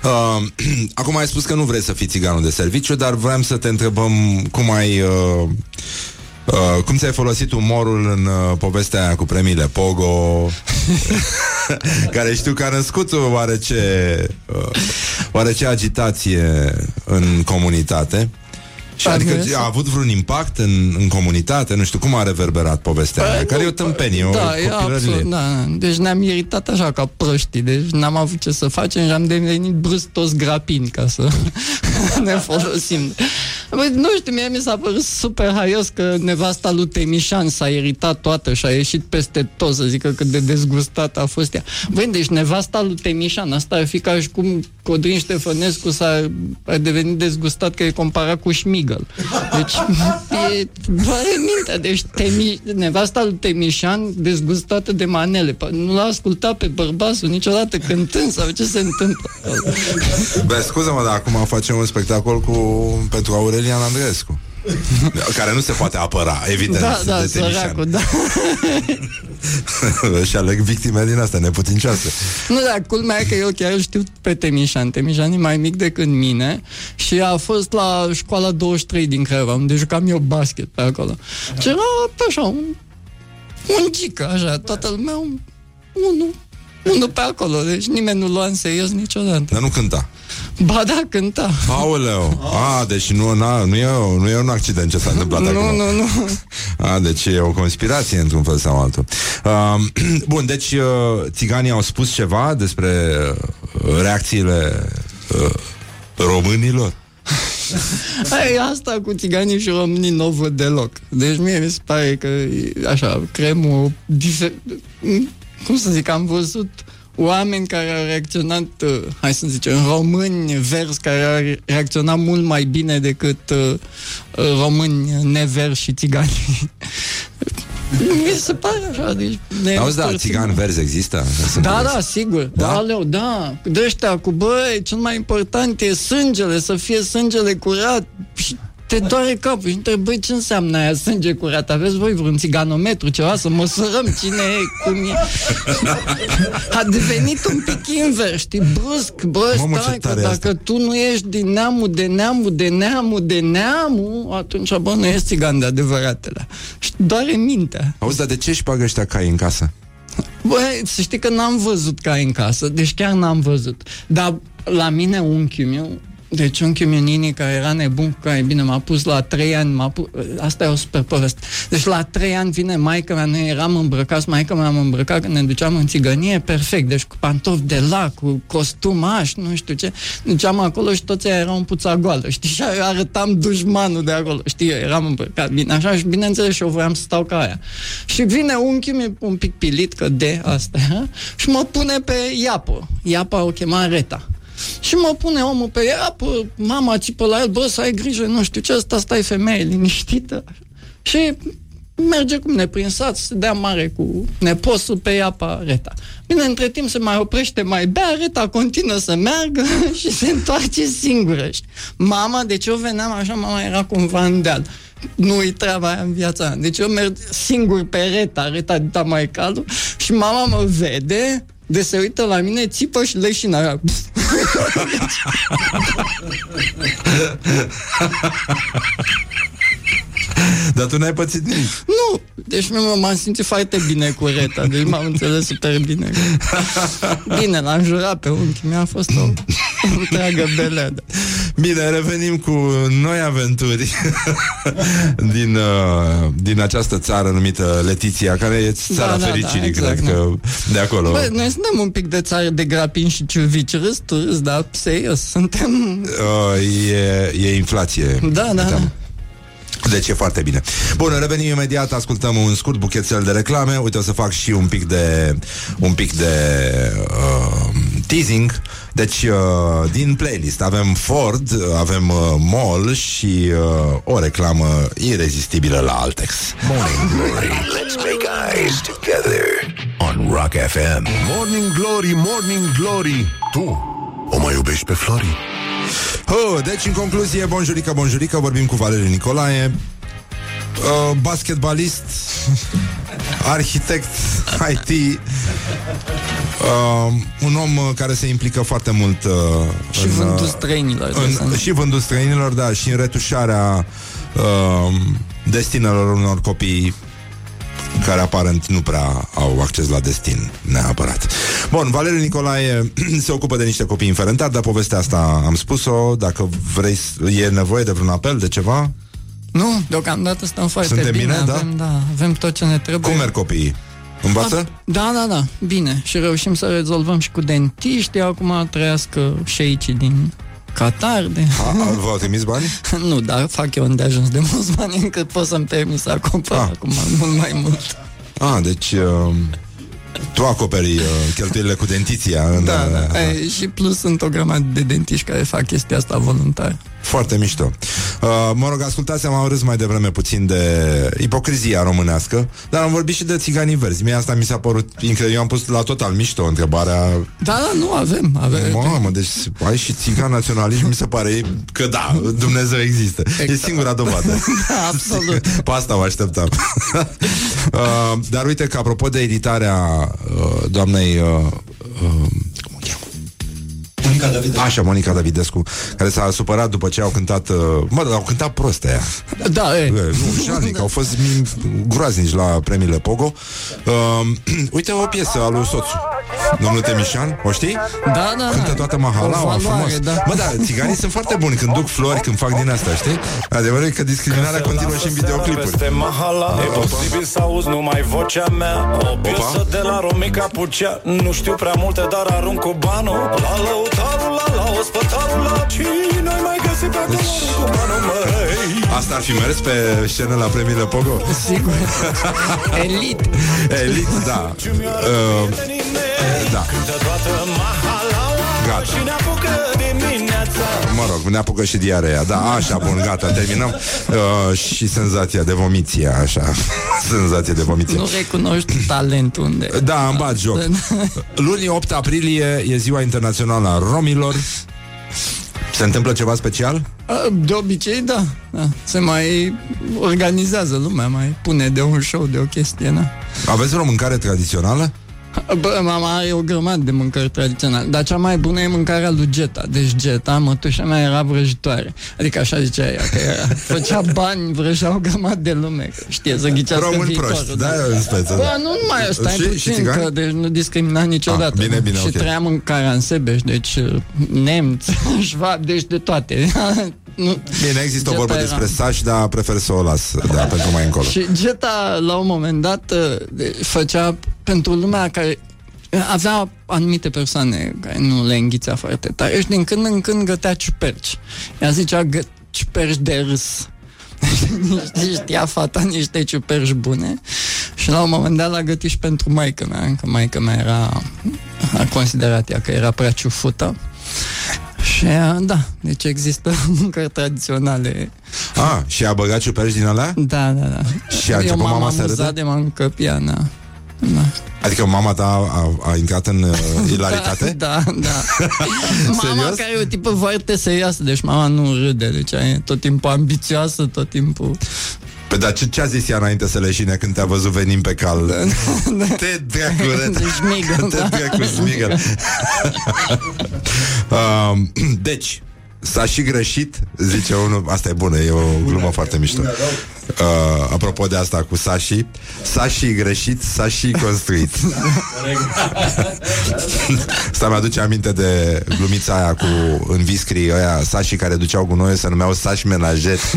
Uh, acum ai spus că nu vrei să fii țiganul de serviciu, dar vreau să te întrebăm cum ai... Uh, Uh, cum ți-ai folosit umorul în uh, povestea aia cu premiile Pogo care știu că a născut oarece uh, oarece agitație în comunitate și Am adică mers. a avut vreun impact în, în comunitate? Nu știu, cum a reverberat povestea aia? Păi, Care nu, e o tâmpenie, o Da, e copilărie. absolut, da, da. Deci ne-am iritat așa ca proștii, deci n-am avut ce să facem și am devenit brusc toți grapini ca să ne folosim. Băi, nu știu, mie mi s-a părut super haios că nevasta lui Temișan s-a iritat toată și a ieșit peste tot să zică cât de dezgustată a fost ea. Băi, deci nevasta lui Temișan, asta ar fi ca și cum Codrin Ștefănescu s-a a devenit dezgustat că e comparat cu Șmigăl. Deci, e, doare mintea. Deci, temi, nevasta lui Temișan, dezgustată de manele. Pa- Nu l-a ascultat pe bărbatul niciodată cântând sau ce se întâmplă. Bă, scuză-mă, dar acum facem un spectacol cu pentru Aurelian Andreescu. care nu se poate apăra, evident, Da, da, de Temișan. săracul, da. și aleg victime din astea neputincioase. Nu, dar culmea e că eu chiar îl știu pe Temișan. Temișan e mai mic decât mine și a fost la școala 23 din Craiova, unde jucam eu basket pe acolo. Și era așa, un, un gică, așa, toată lumea, un, unul, unul pe acolo, deci nimeni nu lua în serios niciodată. Dar nu cânta. Ba da, cânta. Aoleu! A, deci nu, na, nu, e, nu e un accident ce s-a întâmplat Nu, acum. nu, nu. A, deci e o conspirație într-un fel sau altul. Uh, bun, deci uh, țiganii au spus ceva despre uh, reacțiile uh, românilor? Ei, asta cu țiganii și românii nu o văd deloc. Deci mie mi se pare că, e așa, creăm o difer... Cum să zic, am văzut oameni care au reacționat, uh, hai să zicem, români vers care au reacționat mult mai bine decât uh, uh, români never și țigani. Mi se pare așa, deci... ne Auzi, da, împărțim. țigani verzi există? Sunt Da, curios. da, sigur. Da? Da? Aleu, da. De ăștia cu, băi, cel mai important e sângele, să fie sângele curat. Și te doare capul și întreb, băi, ce înseamnă aia sânge curat? Aveți voi vreun țiganometru, ceva, să măsurăm cine e, cum e? A devenit un pic invers, știi, brusc, bă, Mamă, ce stai, că tare e dacă asta. tu nu ești din neamul de neamul de neamul de neamul, atunci, bă, nu ești țigan de adevăratele. Și doare mintea. Auzi, dar de ce își bagă ăștia cai în casă? Băi, să știi că n-am văzut cai în casă, deci chiar n-am văzut. Dar la mine unchiul meu Deci unchiul meu Nini, care era nebun cu care, bine, m-a pus la trei ani, m-a pu... asta e o super poveste. Deci la trei ani vine maica mea, noi eram îmbrăcați, maica mea am îmbrăcat când ne duceam în țigănie, perfect, deci cu pantofi de lac, cu costum aș, nu știu ce. Duceam acolo și toți erau în puța goală, știi, și eu arătam dușmanul de acolo, știi, eu eram îmbrăcat bine, așa, și bineînțeles și eu voiam să stau ca aia. Și vine unchiul meu un pic pilit, că de asta, și mă pune pe iapă. Iapa o chema Reta. Și mă pune omul pe ea, pă, mama țipă la el, bă, să ai grijă, nu știu ce, asta stai femeie liniștită. Și merge cum neprinsat, se dea mare cu neposul pe iapa Reta. Bine, între timp se mai oprește, mai bea, Reta continuă să meargă și se întoarce singură. Și Mama, deci eu veneam așa, mama era cumva în deal. Nu-i treaba aia în viața mea. Deci eu merg singur pe Reta, Reta dita mai caldul și mama mă vede, de se uită la mine, țipă și leșină aia. Dar tu n-ai pățit nimic. Nu, deci m- m-am simțit foarte bine cu Reta, deci m-am înțeles super bine. Bine, l-am jurat pe unchi, mi-a fost o întreagă beleadă. Bine, revenim cu noi aventuri din, uh, din această țară numită Letiția, care e țara Da, da, da, fericirii, exact, cred da. că de acolo. Bă, noi suntem un pic de țară de grapin și ciuvici, râs, tu râs, dar serios, suntem... Uh, e, e inflație. Da, da, da. Deci e foarte bine. Bun, revenim imediat, ascultăm un scurt buchețel de reclame. Uite, o să fac și un pic de un pic de uh, teasing. Deci, uh, din playlist avem Ford, avem uh, Mall și uh, o reclamă irezistibilă la Altex. Morning Glory. Let's make eyes together on Rock FM. Morning Glory, Morning Glory Tu o mai iubești pe Flori? Oh, deci, în concluzie, bonjurică, bonjurică, vorbim cu Valeriu Nicolae, uh, basketbalist, arhitect, IT, uh, un om uh, care se implică foarte mult uh, Și în, vândul uh, străinilor. de să în, nu- și vândul străinilor, da, și în retușarea uh, destinelor unor copii care aparent nu prea au acces la destin neapărat. Bun, Valeriu Nicolae se ocupă de niște copii inferentați, dar povestea asta am spus-o. Dacă vrei, s- e nevoie de vreun apel, de ceva? Nu, deocamdată stăm foarte Suntem bine, bine, da? avem, da? avem tot ce ne trebuie. Cum merg copiii? Învață? Da, da, da, bine. Și reușim să rezolvăm și cu dentiști. Acum trăiască șeicii din Qatar. De... A, a, v-au trimis bani? nu, dar fac eu unde ajuns de mulți bani încât pot să-mi permit să acopăr Ah. acum mult mai mult. A, deci... Uh, tu acoperi uh, cheltuielile cu dentiția în, Da, uh, da. E, și plus sunt o grămadă de dentiști care fac chestia asta voluntar. Foarte mișto. Uh, mă rog, ascultați, am râs mai devreme puțin de ipocrizia românească, dar am vorbit și de țiganii verzi. Mie asta mi s-a părut incredibil. Eu am pus la total mișto întrebarea. Da, da, nu avem. avem. Mamă, deci ai și țigan naționalism, mi se pare că da, Dumnezeu există. E Exact. singura dovadă. Da, absolut. Pe asta mă așteptam. uh, dar uite că apropo de editarea uh, doamnei uh, uh, cum o cheamă? Monica David. Așa, Monica Davidescu, care s-a supărat după ce au cântat... Uh, mă, dar au cântat prost aia. Da, e. E, Nu, jalnic, au fost mi- groaznici la premiile Pogo. Uh, uite o piesă a lui soțu. Domnul Temișan, o știi? Da, da, Cântă da. toată mahalaua, O valoare, frumos. da. Mă, da, țiganii sunt foarte buni când duc flori, când fac din asta, știi? Adevărul e că discriminarea continuă și în videoclipuri. Peste mahala E posibil să auzi numai vocea mea O piesă de la Romica Pucea Nu știu prea multe, dar arunc cu banul La lăutarul, la la ospătarul La cine ai mai găsit pe acolo Deci- Arunc cu banul, măi Asta ar fi mers pe scenă la premiile Pogo? Sigur. Elit. Elit, da. Uh, da. Cântă toată mahalaua Gata. Mă rog, ne apucă și diarea Da, așa, bun, gata, terminăm uh, Și senzația de vomiție Așa, senzație de vomiție Nu recunoști talentul unde. Da, îmi bat joc Luni 8 aprilie e ziua internațională a romilor Se întâmplă ceva special? A, De obicei, da. da. Se mai organizează lumea, mai pune de un show, de o chestie, da. Aveți vreo mâncare tradițională? Bă, mama are o grămadă de mâncări tradiționale, dar cea mai bună e mâncarea lui Geta. Deci Geta, mătușa mea era vrăjitoare. Adică așa zicea ea, că era, făcea bani, vrăjea o grămadă de lume, că știe să ghicească Români viitorul. proști, da, în speță, Bă, da. nu numai stai Și- și puțin, țigani? că deci nu discrimina niciodată. Ah, bine, bine, și ok. trăiam în Caransebeș, deci uh, nemți, șvab, deci de toate. nu, Bine, există o Geta vorbă era- despre saci, dar prefer să o las da, pentru mai încolo. Și Geta, la un moment dat, uh, de- făcea pentru lumea care avea anumite persoane care nu le înghițea foarte tare și din când în când gătea ciuperci. Ea zicea gă- ciuperci de râs. Știi, știa fata niște ciuperci bune și la un moment dat l-a gătit și pentru maică mea, că maică mea era a considerat ea că era prea ciufută. Și uh, da, deci există mâncări tradiționale. Ah, și a băgat ciuperci din alea? Da, da, da. Și a început Eu m-am mama să amuzat râdă? de mănâncă piana. Da. Adică mama ta a, a intrat în uh, ilaritate? Da, da. mama Serios? care e o tipă foarte serioasă, deci mama nu râde, deci e tot timpul ambițioasă, tot timpul... Păi dar ce, ce a zis ea înainte să leșine când te-a văzut venind pe cal? Te dracu, ret. Deci migă, Te da. dracu, smigă. Um, Deci, S-a și greșit, zice unul Asta e bună, e o glumă foarte mișto uh, Apropo de asta cu Sashi S-a și greșit, s-a și construit Asta mi-aduce aminte de glumița aia cu în viscrii ăia Sashi care duceau gunoiul se numeau Sashi menajet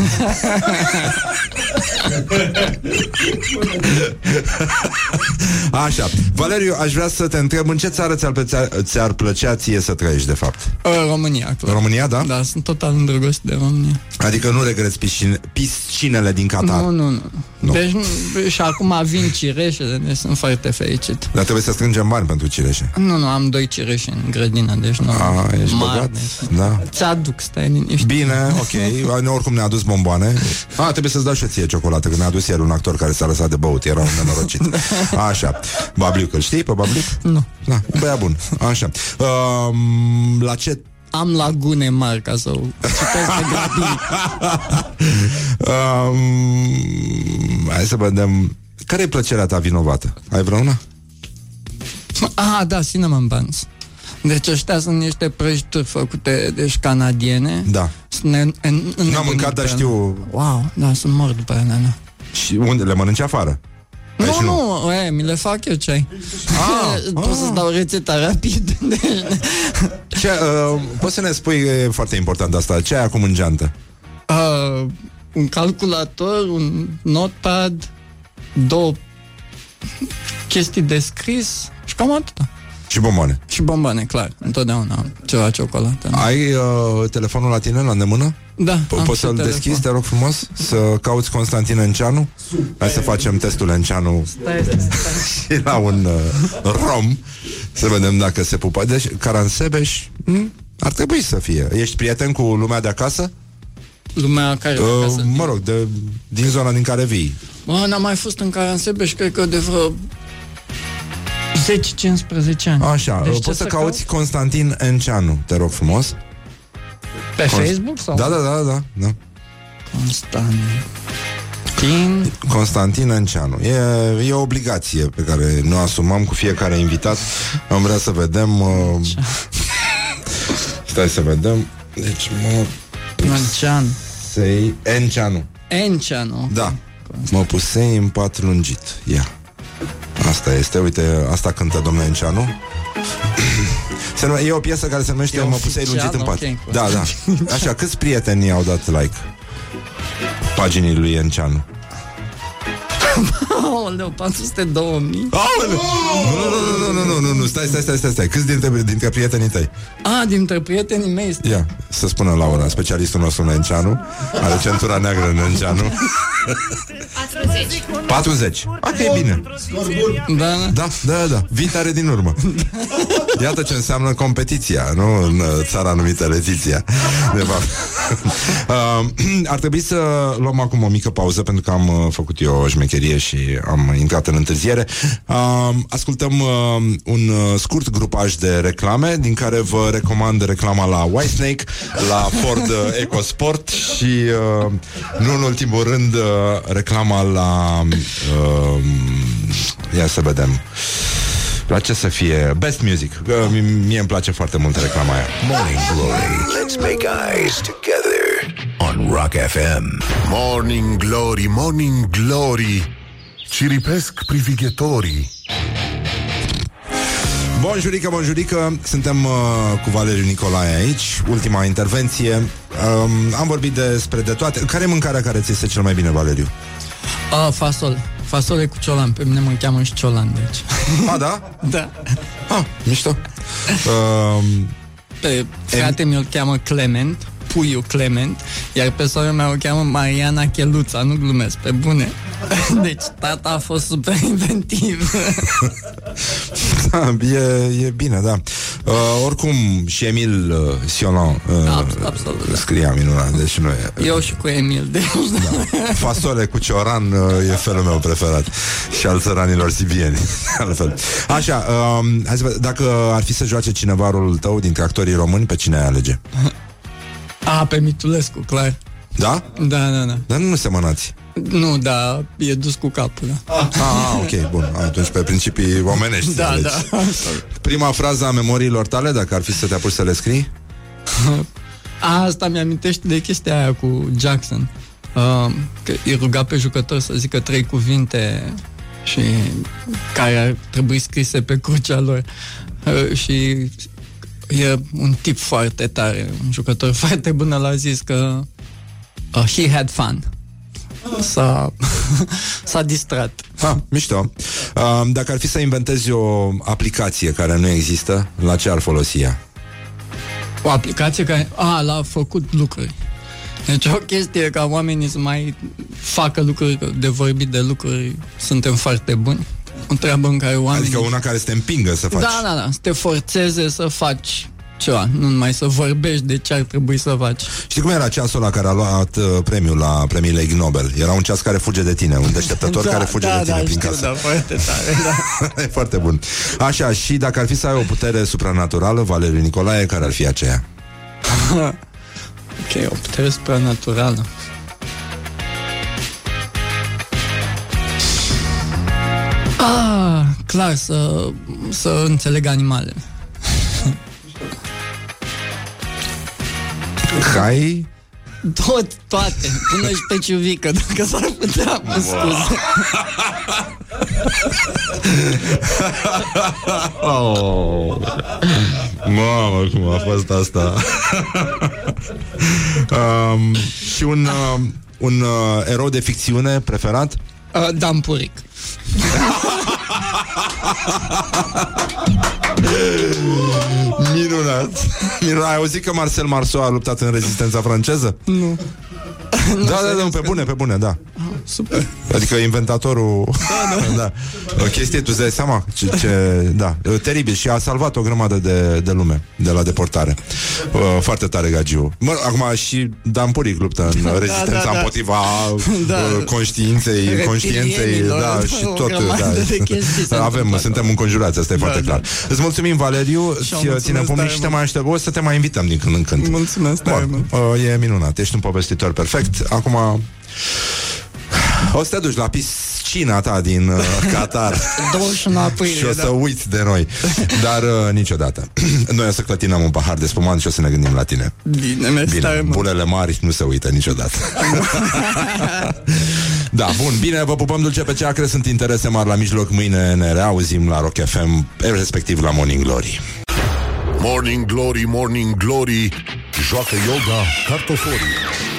Așa, Valeriu, aș vrea să te întreb În ce țară ți-ar, plăcea, ți-ar plăcea ție să trăiești, de fapt? Uh, România, clar. România, da? Da, sunt total îndrăgostit de România. Adică nu regreți piscine, piscinele din Qatar Nu, nu, nu. Nu. Deci, nu, și acum vin cireșele, deci sunt foarte fericit. Dar trebuie să strângem bani pentru cireșe Nu, nu, am doi cireși în grădină, deci nu. A, ești mari, bogat? deci- Da Ți-aduc, stai liniștit. Bine, ok Noi oricum ne-a adus bomboane A, trebuie să-ți dau și eu ție ciocolată Că ne-a adus el un actor care s-a lăsat de băut Era un nenorocit Așa Babliuc, îl știi pe Babliuc? Nu. Da, băia bun Așa um, La ce Am lagune mari ca să o citesc pe grădini. um, Hai să vedem Care e plăcerea ta vinovată? Ai vreuna? Ah, da, cinnamon buns. Deci ăștia sunt niște prăjituri făcute, deci canadiene. Da Sunt ne, în, în N-am mâncat, dar știu Wow, da, sunt mort după ele, da. Și unde le mănânci afară? Nu, Aici nu, e, mi le fac eu ceai. Ah, Pot să-ți dau rețeta rapid. Deci, Ce, uh, poți să ne spui, e foarte important asta, ce ai acum în geantă? uh, un calculator, un notepad, două chestii de scris și cam atâta. Și bomboane. Și bomboane, clar. Întotdeauna am ceva ciocolată. Ai uh, telefonul la tine, la îndemână? Da, Po- am Poți și să-l telefon. deschizi, te rog frumos? Să cauți Constantin Enceanu? Hai să facem testul Enceanu Stai, stai, stai. și la un uh, rom Să vedem dacă se pupă Deci, Caransebeș hm? Ar trebui să fie Ești prieten cu lumea de acasă? Lumea care Uh, acasă. mă rog, de, din zona din care vii Bă, n-am mai fost în Caransebeș, cred că de vreo 10-15 ani. Așa, Deci deci ce poți să să cauți Constantin Enceanu Te rog frumos Pe Facebook sau? Da, da, da, da, da. Constantin Constantin Enceanu. E, e o obligație pe care ne asumăm cu fiecare invitat. Am vrea să vedem... Uh... Stai să vedem. Deci, mă... Mancean Sei... Enceanu. Enceanu Da. Mă pusei în pat lungit. Ia. Asta este, uite, asta cântă domnul Enceanu. Se nume, e o piesă care se numește E Mă pusei oficial? lungit în pat. Ok. Da, da. Așa, câți prieteni au dat like paginii lui Enceanu? Aoleu, 400 2000 Aoleu! Nu, nu, nu, nu, nu, nu, nu, stai, stai, stai, stai, stai. Câți dintre, dintre prietenii tăi? A, dintre prietenii mei Ia, să spună Laura, specialistul nostru în Enceanu Are centura neagră în Enceanu 40 40 Ok, bine. Da, da Da, da, da, vii tare din urmă. Iată ce înseamnă competiția Nu? În uh, țara numită Letiția De fapt. Uh, Ar trebui să luăm acum o mică pauză Pentru că am uh, făcut eu o șmecherie Și am intrat în întârziere uh, Ascultăm uh, un uh, scurt grupaj de reclame Din care vă recomand reclama la Whitesnake La Ford uh, EcoSport Și uh, nu în ultimul rând uh, Reclama la uh, Ia să vedem La ce să fie? Best music. Uh, Mie îmi place foarte mult reclama aia. Morning Glory. Let's make eyes together on Rock FM. Morning Glory, Morning Glory Ciripesc privighetorii Bonjurică, bonjurică, suntem uh, cu Valeriu Nicolae aici, ultima intervenție. Um, am vorbit despre de toate. Care e mâncarea care ți este cel mai bine, Valeriu? A, fasol. Fasole cu ciolan. Pe mine mă cheamă și ciolan, deci. A, da? da. Ah, mișto. Um, Pe frate mi-l cheamă Clement, puiul Clement, iar pe sora mea o cheamă Mariana Cheluța, nu glumesc, pe bune. Deci tata a fost super inventiv. da, e, e bine, da. Uh, oricum, și Emil uh, Siolan uh, Abs- absolut, da. scria minunat, deci nu e... Eu și cu Emil, deci da. Fasole cu cioran uh, e felul meu preferat Și al țăranilor sibieni Altfel. Așa, um, hai să văd, Dacă ar fi să joace cineva rolul tău Dintre actorii români, pe cine ai alege? A, pe Mitulescu, clar. Da? Da, da, da. Dar nu semănați Nu, da, e dus cu capul, da. Ah, ok, bun Atunci pe principii omenești Da, alegi. da. Prima frază a memoriilor tale Dacă ar fi să te apuci să le scrii A, asta mi-amintește de chestia aia cu Jackson. Uh, că îi ruga pe jucător să zică trei cuvinte și care ar trebui scrise pe crucea lor. Uh, și e un tip foarte tare, un jucător foarte bun, el a zis că uh, he had fun. S-a, s-a distrat. Ha, mișto uh, Dacă ar fi să inventezi o aplicație Care nu există La ce ar folosi ea? O aplicație care, a, l-a făcut lucruri. Deci o chestie ca oamenii să mai facă lucruri, de vorbit de lucruri, suntem foarte buni. O treabă în care oamenii... Adică una care să te împingă să faci Da, da, da, să te forțeze să faci ceva, nu numai să vorbești de ce ar trebui să faci. Știi cum era ceasul ăla care a luat uh, premiul la premiile Ig Nobel? Era un ceas care fuge de tine, un deșteptător care fuge da, de tine da, prin știu, casă. Da, foarte tare, da. e foarte bun. Așa, și dacă ar fi să ai o putere supranaturală, Valeriu Nicolae, care ar fi aceea? ok, o putere supranaturală. Clar, să, să înțeleg animale. Hai Tot, toate, până și pe ciuvică, dacă s-ar putea, mă scuze. oh. Mamă, cum a fost asta um, Și un, uh, un uh, erou de ficțiune preferat? Uh, Dan Puric. Minunat Minunat Ai auzit că Marcel Marceau a luptat în rezistența franceză? Nu. Da, da, da, pe bune, pe bune, da Super. Adică inventatorul da, da. O chestie, tu îți dai seama ce, ce, Da, teribil Și a salvat o grămadă de, de lume De la deportare uh, Foarte tare Gagiu mă, Acum și Dan Puric luptă în rezistența da, da. împotriva Da. uh, Conștiinței Conștiinței Reptilienilor, Da, și o tot grămadă da. de chestii se Avem, întâmplă suntem înconjurați Asta e foarte da. clar Îți mulțumim Valeriu Și-o Îți mulțumesc ținem pumnii tare și te mult. mai aștept O să te mai invităm din când în când Mulțumesc tare Bun, mult. uh, e minunat, ești un povestitor perfect Acum o să te duci la piscina ta din uh, Qatar 21 aprilie, și o să da. uiți de noi. Dar uh, niciodată. Noi o să clătinăm un pahar de spumant și o să ne gândim la tine. Bine, mersi Bine, tare mult. bulele mari nu se uită niciodată. Da, bun, bine, vă pupăm dulce pe ceacre Sunt interese mari la mijloc Mâine ne reauzim la Rock FM Respectiv la Morning Glory. Morning Glory, Morning Glory Joacă yoga cartoforii